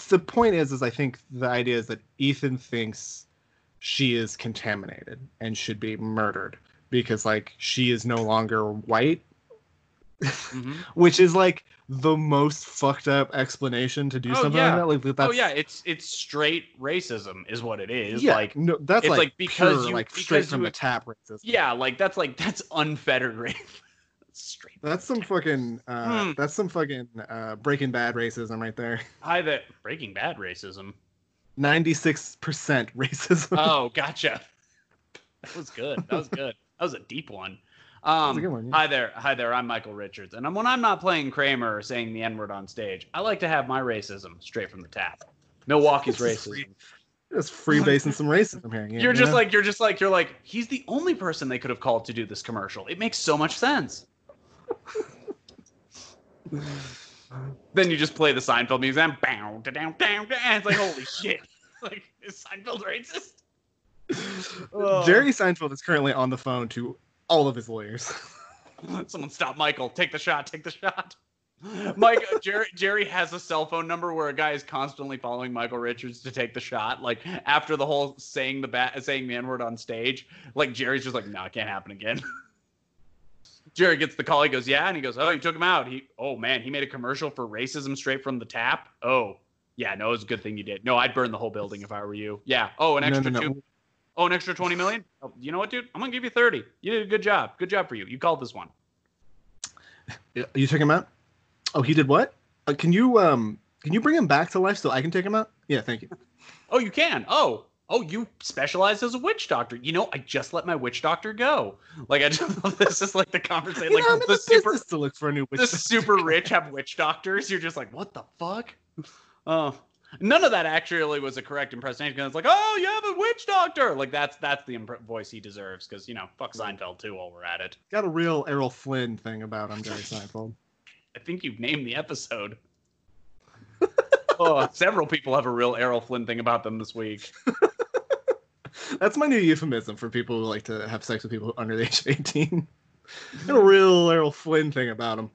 Speaker 1: The point is, is I think the idea is that Ethan thinks she is contaminated and should be murdered because like she is no longer white mm-hmm. (laughs) which is like the most fucked up explanation to do oh, something
Speaker 2: yeah.
Speaker 1: like that. Like that's...
Speaker 2: Oh yeah, it's it's straight racism is what it is. Yeah, like
Speaker 1: no, that's
Speaker 2: it's
Speaker 1: like,
Speaker 2: like because
Speaker 1: pure,
Speaker 2: you
Speaker 1: like
Speaker 2: because
Speaker 1: straight from the tap racism.
Speaker 2: Yeah, like that's like that's unfettered race. (laughs) straight.
Speaker 1: That's some fucking uh, hmm. that's some fucking uh, Breaking Bad racism right there. (laughs)
Speaker 2: Hi, that Breaking Bad racism.
Speaker 1: Ninety six percent racism.
Speaker 2: Oh, gotcha. That was good. That was good. That was a deep one. Um, one, yeah. Hi there, hi there. I'm Michael Richards, and when I'm not playing Kramer or saying the N word on stage, I like to have my racism straight from the tap. Milwaukee's racism.
Speaker 1: Just freebasing some racism here.
Speaker 2: Yeah, you're just like you're just like you're like he's the only person they could have called to do this commercial. It makes so much sense. (laughs) then you just play the Seinfeld music and bow down down down. It's like holy shit! (laughs) Like is Seinfeld racist?
Speaker 1: Jerry Seinfeld is currently on the phone to all of his lawyers. (laughs)
Speaker 2: Someone stop Michael. Take the shot. Take the shot. Mike uh, Jerry Jerry has a cell phone number where a guy is constantly following Michael Richards to take the shot. Like after the whole saying the bat saying the N word on stage, like Jerry's just like, no, it can't happen again. (laughs) Jerry gets the call. He goes, yeah, and he goes, oh, you took him out. He, oh man, he made a commercial for racism straight from the tap. Oh, yeah, no, it was a good thing you did. No, I'd burn the whole building if I were you. Yeah. Oh, an extra no, no, no. two. Oh, an extra 20 million? Oh, you know what, dude? I'm going to give you 30. You did a good job. Good job for you. You called this one.
Speaker 1: You took him out? Oh, he did what? Uh, can you um can you bring him back to life so I can take him out? Yeah, thank you. (laughs)
Speaker 2: Oh, you can. Oh, oh, you specialize as a witch doctor. You know, I just let my witch doctor go. Like I just (laughs) this is like the conversation. like
Speaker 1: know,
Speaker 2: the, the super
Speaker 1: to look for a new witch.
Speaker 2: The super (laughs) rich have witch doctors. You're just like, what the fuck? Oh, None of that actually was a correct impersonation. Because it's like, oh, you have a witch doctor. Like that's that's the imp- voice he deserves. Because you know, fuck Seinfeld too. While we're at it,
Speaker 1: got a real Errol Flynn thing about him, Jerry Seinfeld. (laughs)
Speaker 2: I think you've named the episode. (laughs) oh, several people have a real Errol Flynn thing about them this week. (laughs)
Speaker 1: That's my new euphemism for people who like to have sex with people under the age of 18. Got a real Errol Flynn thing about him.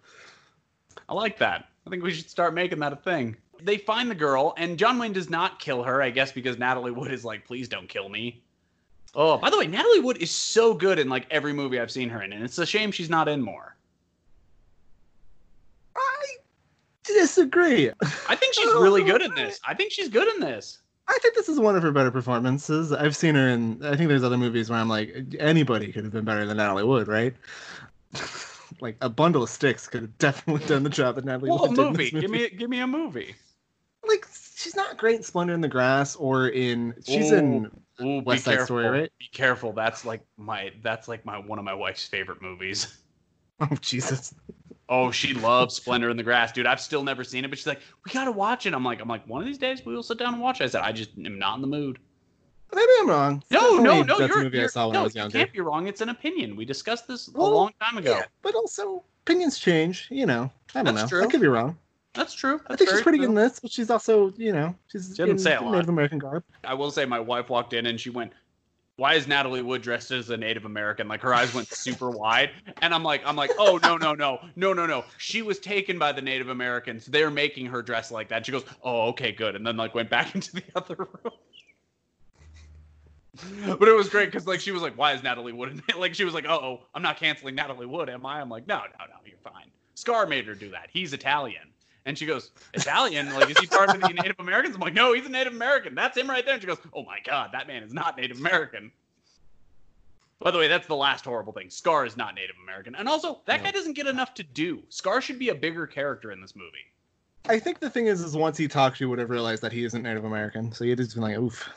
Speaker 2: I like that. I think we should start making that a thing they find the girl, and John Wayne does not kill her, I guess, because Natalie Wood is like, please don't kill me. Oh, by the way, Natalie Wood is so good in like every movie I've seen her in, and it's a shame she's not in more.
Speaker 1: I disagree.
Speaker 2: I think she's really good in this. I think she's good in this.
Speaker 1: I think this is one of her better performances. I've seen her in. I think there's other movies where I'm like, anybody could have been better than Natalie Wood, right? (laughs) like a bundle of sticks could have definitely done the job that Natalie
Speaker 2: well,
Speaker 1: Wood
Speaker 2: did. Movie. movie. Give me, give me a movie
Speaker 1: like she's not great in Splendor in the Grass or in she's ooh, in ooh, West Side
Speaker 2: careful.
Speaker 1: Story, right?
Speaker 2: Be careful. That's like my that's like my one of my wife's favorite movies. (laughs)
Speaker 1: Oh Jesus.
Speaker 2: Oh, she loves Splendor in the Grass, dude. I've still never seen it, but she's like, we gotta watch it. I'm like, I'm like, one of these days we will sit down and watch it. I said, I just am not in the mood.
Speaker 1: Maybe I'm wrong.
Speaker 2: No, no, no. You're, movie you're, I saw when no, I was younger. You can't be wrong. It's an opinion. We discussed this well, a long time ago. Yeah,
Speaker 1: but also opinions change. You know, I don't
Speaker 2: That's
Speaker 1: know.
Speaker 2: True.
Speaker 1: I could be wrong.
Speaker 2: That's true. That's
Speaker 1: I think she's pretty true. good in this, but she's also, you know, she's
Speaker 2: she in, say a
Speaker 1: lot. Native American garb.
Speaker 2: I will say, my wife walked in and she went, "Why is Natalie Wood dressed as a Native American?" Like her eyes went super wide, and I'm like, I'm like, "Oh no, no, no, no, no, no." She was taken by the Native Americans. They're making her dress like that. She goes, "Oh, okay, good," and then like went back (laughs) into the other room. but it was great because like she was like, "Why is Natalie Wood?" (laughs) like she was like, "Oh, I'm not canceling Natalie Wood, am I?" I'm like, "No, no, no, you're fine." Scar made her do that. He's Italian. And she goes, Italian? Like, is he part of the (laughs) Native Americans? I'm like, no, he's a Native American. That's him right there. And she goes, oh my God, that man is not Native American. By the way, that's the last horrible thing. Scar is not Native American. And also, that no. guy doesn't get enough to do. Scar should be a bigger character in this movie.
Speaker 1: I think the thing is, is once he talks, you would have realized that he isn't Native American. So you'd just been like, oof.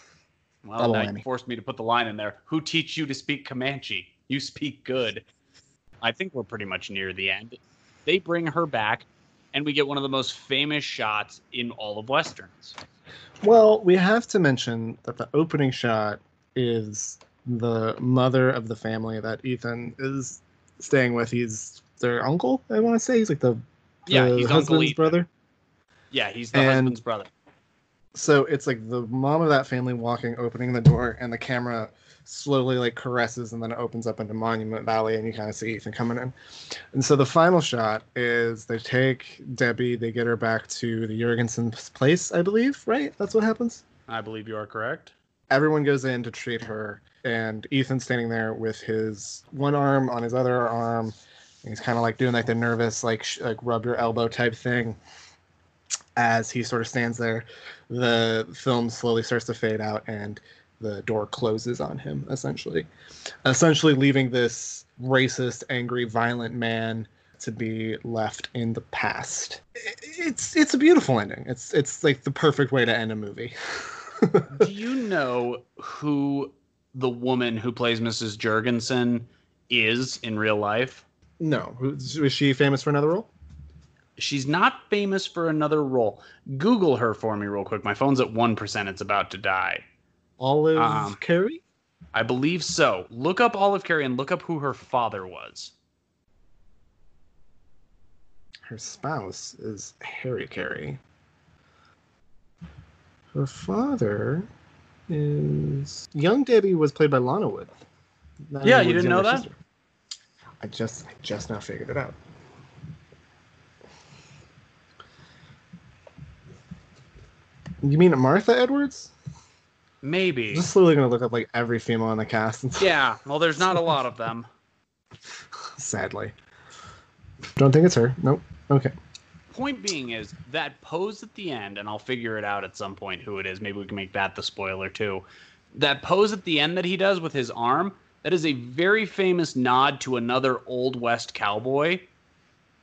Speaker 2: Well, now you forced me to put the line in there. Who teach you to speak Comanche? You speak good. I think we're pretty much near the end. They bring her back, and we get one of the most famous shots in all of westerns.
Speaker 1: Well, we have to mention that the opening shot is the mother of the family that Ethan is staying with. He's their uncle, I want to say. He's like the, the
Speaker 2: yeah, he's
Speaker 1: husband's brother.
Speaker 2: Yeah, he's the and husband's brother.
Speaker 1: So it's like the mom of that family walking, opening the door, and the camera slowly like caresses and then it opens up into Monument Valley and you kind of see Ethan coming in. And so the final shot is they take Debbie, they get her back to the Jorgensen's place, I believe, right? That's what happens?
Speaker 2: I believe you are correct.
Speaker 1: Everyone goes in to treat her and Ethan's standing there with his one arm on his other arm. he's kind of like doing like the nervous like sh- like rub your elbow type thing as he sort of stands there the film slowly starts to fade out and the door closes on him essentially. Essentially leaving this racist angry violent man to be left in the past. It's it's a beautiful ending. It's it's like the perfect way to end a movie. (laughs)
Speaker 2: Do you know who the woman who plays mrs jorgensen is in real life?
Speaker 1: No. Was she famous for another role
Speaker 2: she's not famous for another role google her for me real quick my phone's at 1% it's about to die
Speaker 1: Olive um, Carey?
Speaker 2: I believe so. Look up Olive Carey and look up who her father was.
Speaker 1: Her spouse is Harry Carey. Her father is young Debbie was played by Lana Wood.
Speaker 2: yeah, you didn't know that? Sister.
Speaker 1: I just I just now figured it out. You mean Martha Edwards?
Speaker 2: Maybe.
Speaker 1: I'm just slowly gonna look up like every female in the cast. And
Speaker 2: yeah, well, there's not a lot of them. (laughs)
Speaker 1: Sadly. Don't think it's her. Nope. Okay.
Speaker 2: Point being is that pose at the end, and I'll figure it out at some point who it is. Maybe we can make that the spoiler too. That pose at the end that he does with his arm, that is a very famous nod to another old west cowboy.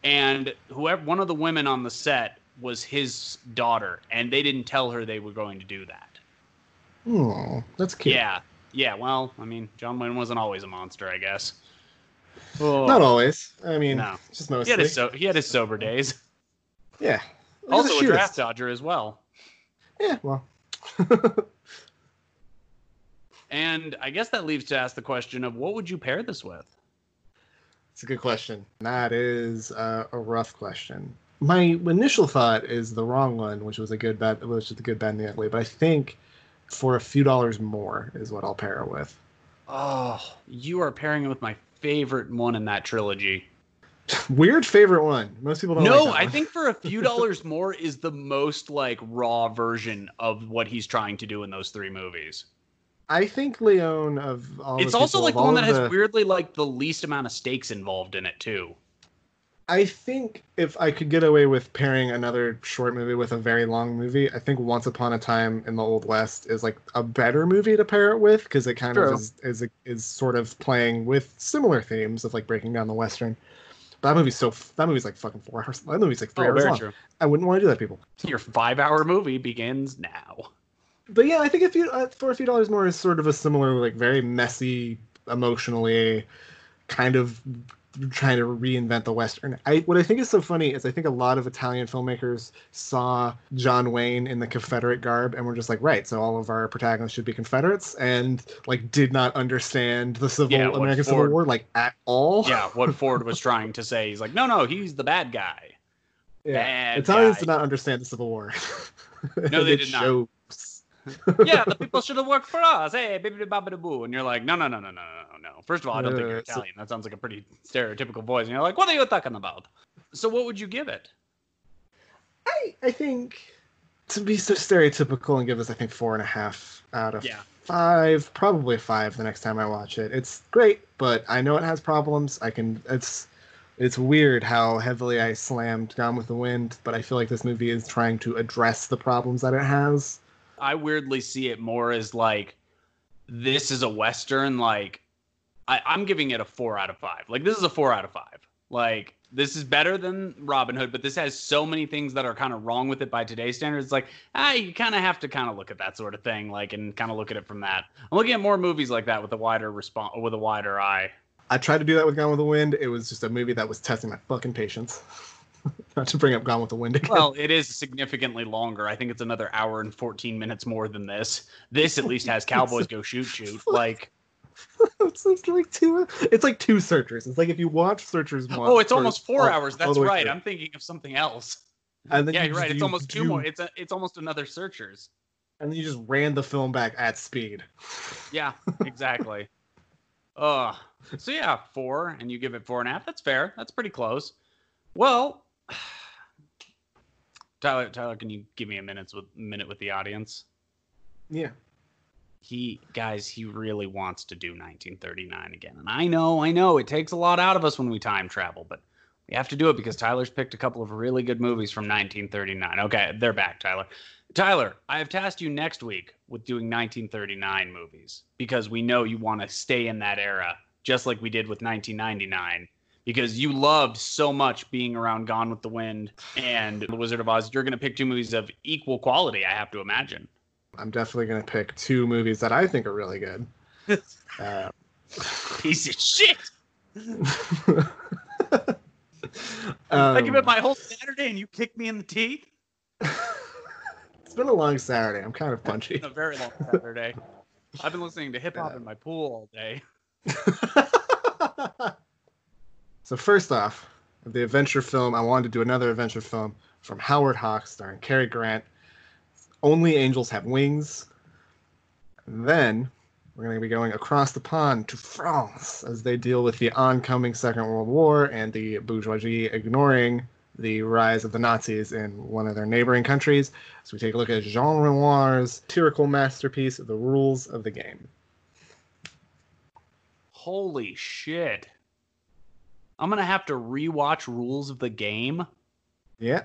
Speaker 2: And whoever one of the women on the set was his daughter, and they didn't tell her they were going to do that.
Speaker 1: Oh, that's cute.
Speaker 2: Yeah, yeah. Well, I mean, John Wayne wasn't always a monster, I guess.
Speaker 1: Oh. Not always. I mean, no. just mostly.
Speaker 2: He had his, so- he had his sober days.
Speaker 1: Yeah.
Speaker 2: Also a draft dodger as well.
Speaker 1: Yeah, well. (laughs)
Speaker 2: and I guess that leaves to ask the question of what would you pair this with?
Speaker 1: It's a good question. That is uh, a rough question. My initial thought is the wrong one, which was a good bad, which is a good bad in the ugly. But I think for a few dollars more is what I'll pair it with.
Speaker 2: Oh, you are pairing it with my favorite one in that trilogy. (laughs)
Speaker 1: Weird favorite one. Most people don't. Know.
Speaker 2: No,
Speaker 1: like
Speaker 2: I think for a few dollars (laughs) more is the most like raw version of what he's trying to do in those three movies.
Speaker 1: I think Leone of all.
Speaker 2: It's also like the one that has weirdly like the least amount of stakes involved in it too.
Speaker 1: I think if I could get away with pairing another short movie with a very long movie, I think Once Upon a Time in the Old West is like a better movie to pair it with because it kind True. of is is, is sort of playing with similar themes of like breaking down the western. But that movie's so that movie's like fucking four hours. That movie's like three oh, hours long. True. I wouldn't want to do that, people.
Speaker 2: Your five-hour movie begins now.
Speaker 1: But yeah, I think if you uh, for a few dollars more is sort of a similar, like very messy, emotionally, kind of trying to reinvent the western. I what I think is so funny is I think a lot of Italian filmmakers saw John Wayne in the Confederate garb and were just like, right, so all of our protagonists should be Confederates, and like did not understand the civil yeah, American Ford, Civil War like at all.
Speaker 2: Yeah, what (laughs) Ford was trying to say, he's like, no, no, he's the bad guy.
Speaker 1: Yeah, bad Italians guy. did not understand the Civil War. (laughs)
Speaker 2: No, they did not. Yeah, the people should have worked for us. Hey, baby boo. And you're like, no, no, no, no, no, no, no. First of all, I don't think you're Italian. That sounds like a pretty stereotypical voice. And you're like, what are you talking about? So what would you give it?
Speaker 1: I I think to be so stereotypical and give this, I think four and a half out of yeah. five, probably five the next time I watch it. It's great, but I know it has problems. I can it's it's weird how heavily I slammed Gone with the Wind, but I feel like this movie is trying to address the problems that it has.
Speaker 2: I weirdly see it more as like this is a western like I, I'm giving it a four out of five. Like this is a four out of five. Like this is better than Robin Hood, but this has so many things that are kind of wrong with it by today's standards. Like, ah, you kind of have to kind of look at that sort of thing, like, and kind of look at it from that. I'm looking at more movies like that with a wider response, with a wider eye.
Speaker 1: I tried to do that with Gone with the Wind. It was just a movie that was testing my fucking patience. (laughs) (laughs) Not to bring up Gone with the Wind again.
Speaker 2: Well, it is significantly longer. I think it's another hour and 14 minutes more than this. This at least has (laughs) cowboys go shoot shoot. Like (laughs)
Speaker 1: it's, like two. It's like two searchers. It's like if you watch Searchers.
Speaker 2: oh, it's almost four hours. That's right. Through. I'm thinking of something else. And then yeah, you are right. It's almost two more. It's a, it's almost another Searchers.
Speaker 1: And then you just ran the film back at speed.
Speaker 2: Yeah, exactly. uh so yeah, four, and you give it four and a half. That's fair. That's pretty close. Well, (sighs) Tyler, Tyler, can you give me a minute with minute with the audience?
Speaker 1: Yeah.
Speaker 2: He guys he really wants to do 1939 again. And i know i know it takes a lot out of us when we time travel but we have to do it because tyler's picked a couple of really good movies from 1939 okay they're back tyler. Tyler i have tasked you next week with doing 1939 movies because we know you want to stay in that era just like we did with 1999 because you loved so much being around Gone with the Wind and The Wizard of Oz. You're going to pick two movies of equal quality, I have to imagine.
Speaker 1: I'm definitely going to pick two movies that I think are really good. (laughs) uh,
Speaker 2: Piece of shit. um, (laughs) I give it my whole Saturday and you kick me in the teeth. (laughs)
Speaker 1: it's been a long Saturday. I'm kind of punchy.
Speaker 2: a very long Saturday. I've been listening to hip hop uh, in my pool all day.
Speaker 1: So first off, the adventure film, I wanted to do another adventure film from Howard Hawks starring Cary Grant only Angels Have Wings. And then we're going to be going across the pond to France as they deal with the oncoming Second World War and the bourgeoisie ignoring the rise of the Nazis in one of their neighboring countries. So we take a look at Jean Renoir's satirical masterpiece, The Rules of the Game.
Speaker 2: Holy shit. I'm going to have to rewatch Rules of the Game.
Speaker 1: Yeah.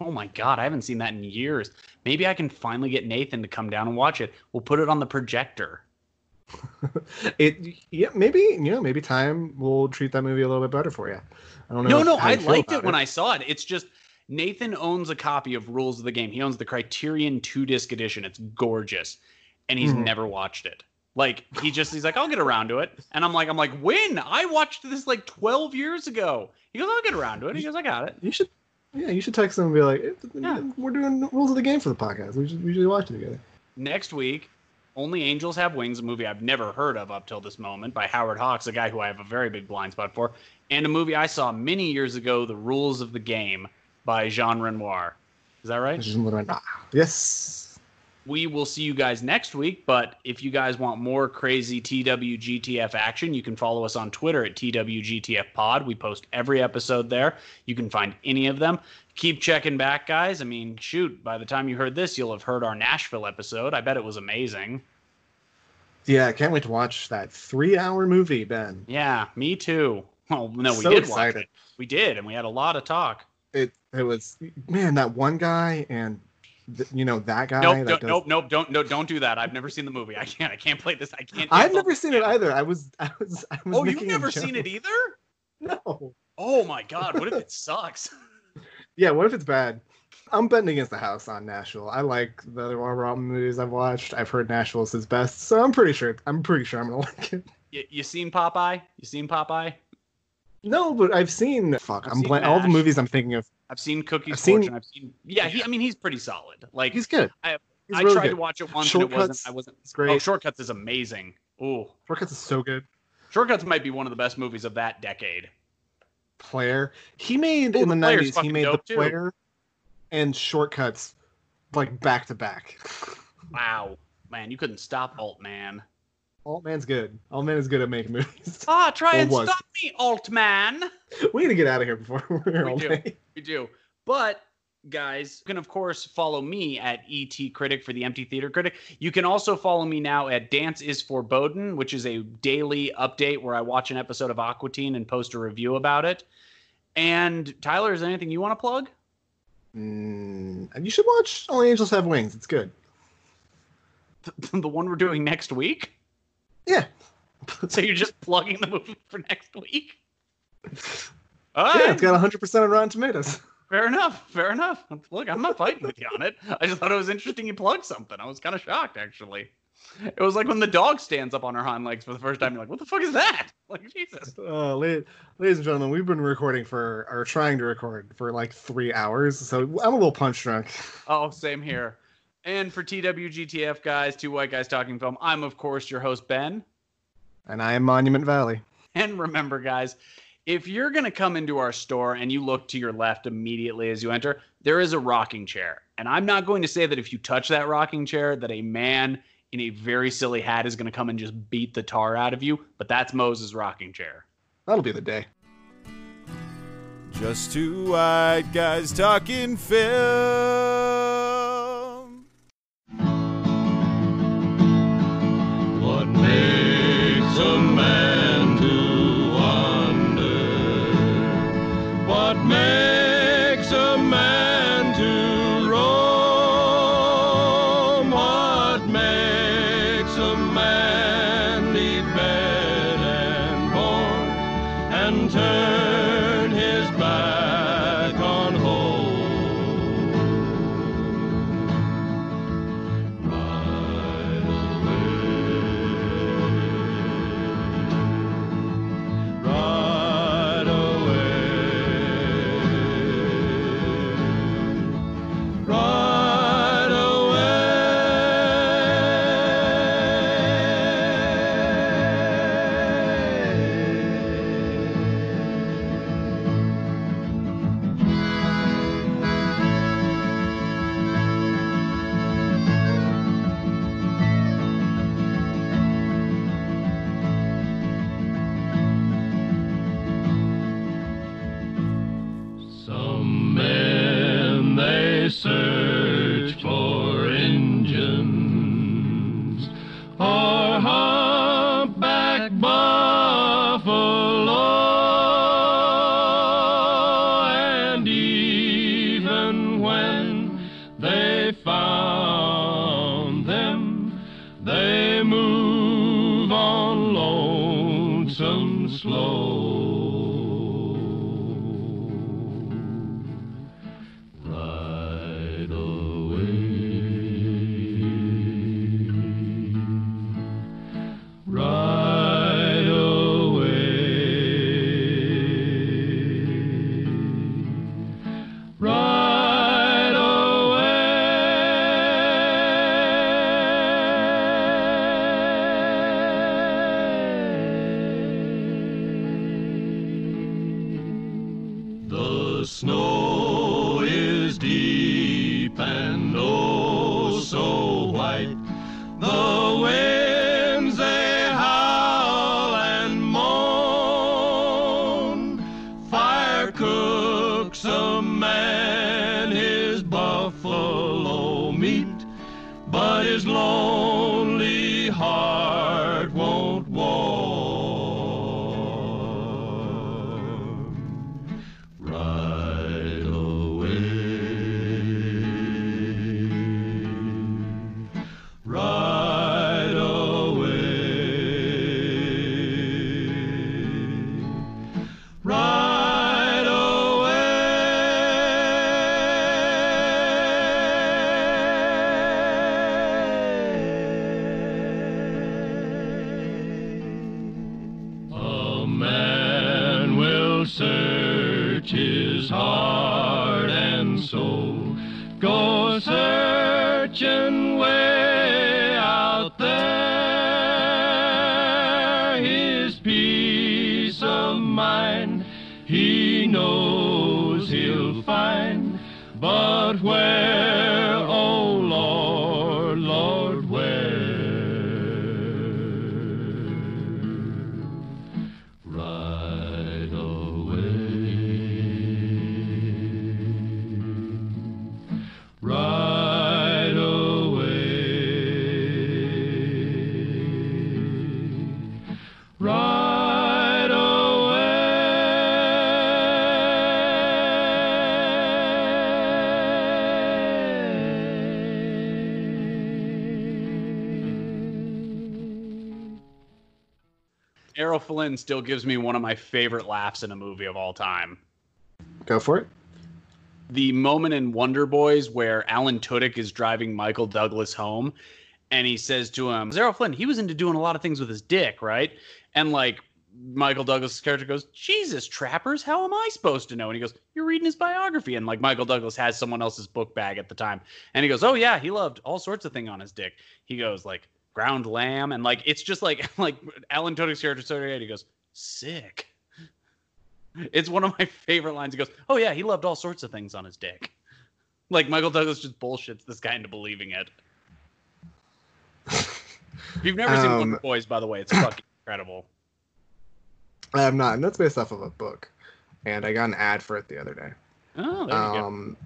Speaker 2: Oh my god, I haven't seen that in years. Maybe I can finally get Nathan to come down and watch it. We'll put it on the projector. (laughs)
Speaker 1: it yeah, maybe you know, maybe time will treat that movie a little bit better for you.
Speaker 2: I don't know. No, no, I liked it when I saw it. It's just Nathan owns a copy of Rules of the Game. He owns the Criterion two disc edition. It's gorgeous, and he's mm. never watched it. Like he just he's like, I'll get around to it, and I'm like, I'm like, when I watched this like 12 years ago. He goes, I'll get around to it. He goes, I got it.
Speaker 1: You should yeah, you should text them and be like, yeah. "We're doing rules of the game for the podcast. We should we usually watch it together."
Speaker 2: Next week, only Angels Have Wings, a movie I've never heard of up till this moment by Howard Hawks, a guy who I have a very big blind spot for, and a movie I saw many years ago, The Rules of the Game by Jean Renoir. Is that right?
Speaker 1: Yes
Speaker 2: we will see you guys next week. But if you guys want more crazy TWGTF action, you can follow us on Twitter at TWGTF Pod. We post every episode there. You can find any of them. Keep checking back, guys. I mean, shoot, by the time you heard this, you'll have heard our Nashville episode. I bet it was amazing.
Speaker 1: Yeah, I can't wait to watch that three hour movie, Ben.
Speaker 2: Yeah, me too. Well, no, we so did excited. watch it. We did, and we had a lot of talk.
Speaker 1: It it was man, that one guy and you know that guy.
Speaker 2: Nope,
Speaker 1: that
Speaker 2: does... nope, nope, don't, no, don't do that. I've never seen the movie. I can't, I can't play this. I can't.
Speaker 1: I've never seen it either. I was, I was, I was.
Speaker 2: Oh, you've never seen it either? (laughs)
Speaker 1: No.
Speaker 2: Oh my god! What if it sucks? (laughs)
Speaker 1: yeah, what if it's bad? I'm betting against the house on Nashville. I like the other Robin movies I've watched. I've heard Nashville is his best, so I'm pretty sure. I'm pretty sure I'm gonna (laughs) like it.
Speaker 2: You, you seen Popeye? You seen Popeye?
Speaker 1: No, but I've seen. Fuck, I've I'm playing all the movies I'm thinking of.
Speaker 2: I've seen Cookie's I've Fortune. Seen, I've seen. Yeah, he, I mean, he's pretty solid. Like
Speaker 1: he's good.
Speaker 2: I, he's I really tried good. to watch it once Short Cuts, and it wasn't. I wasn't. It's great. Oh, Short Cuts is amazing. Oh,
Speaker 1: Short Cuts is so good.
Speaker 2: Short Cuts might be one of the best movies of that decade.
Speaker 1: Player. He made Ooh, in the nineties. He made the player too. and Short Cuts like back to back.
Speaker 2: Wow, man, you couldn't stop
Speaker 1: Altman. Altman's good. Altman is good at making movies. (laughs)
Speaker 2: Ah, try and was. stop me, Altman. (laughs)
Speaker 1: We need to get out of here before (laughs) we're
Speaker 2: we
Speaker 1: all
Speaker 2: do. We do. But guys, you can of course follow me at ET Critic for the Empty Theater Critic. You can also follow me now at Dance is Forbodden, which is a daily update where I watch an episode of Aqua Teen and post a review about it. And Tyler, is there anything you want to plug?
Speaker 1: Mm, you should watch Only Angels Have Wings. It's good.
Speaker 2: The one we're doing next week?
Speaker 1: Yeah. (laughs)
Speaker 2: So you're just plugging the movie for next week?
Speaker 1: yeah, it's got 100 percent on Rotten Tomatoes. (laughs)
Speaker 2: Fair enough. Fair enough. Look, I'm not fighting with you on it. I just thought it was interesting you plugged something. I was kind of shocked, actually. It was like when the dog stands up on her hind legs for the first time. You're like, what the fuck is that? (laughs) Like, Jesus.
Speaker 1: Uh, ladies and gentlemen, we've been recording for, or trying to record for like three hours. So I'm a little punch drunk.
Speaker 2: Oh, same here. And for TWGTF guys, two white guys talking film, I'm, of course, your host, Ben.
Speaker 1: And I am Monument Valley.
Speaker 2: And remember, guys, if you're going to come into our store and you look to your left immediately as you enter, there is a rocking chair. And I'm not going to say that if you touch that rocking chair, that a man in a very silly hat is going to come and just beat the tar out of you, but that's Moses' rocking chair.
Speaker 1: That'll be the day.
Speaker 3: Just two white guys talking film.
Speaker 2: Flynn still gives me one of my favorite laughs in a movie of all time.
Speaker 1: Go for it.
Speaker 2: The moment in Wonder Boys where Alan Tudyk is driving Michael Douglas home, and he says to him, "Errol Flynn, he was into doing a lot of things with his dick, right?" And like Michael Douglas' character goes, Jesus, trappers, how am I supposed to know? And he goes, You're reading his biography. And like Michael Douglas has someone else's book bag at the time. And he goes, Oh yeah, he loved all sorts of thing on his dick. He goes, like ground lamb, and like it's just like (laughs) like Alan Tudyk's character started he goes, Sick. It's one of my favorite lines. He goes, Oh yeah, he loved all sorts of things on his dick. Like Michael Douglas just bullshits this guy into believing it. if you've never seen
Speaker 1: Um,
Speaker 2: Wonder Boys, by the way, it's fucking (coughs) incredible.
Speaker 1: I have not, and that's based off of a book, and I got an ad for it the other day.
Speaker 2: Oh, there you go.
Speaker 1: Um,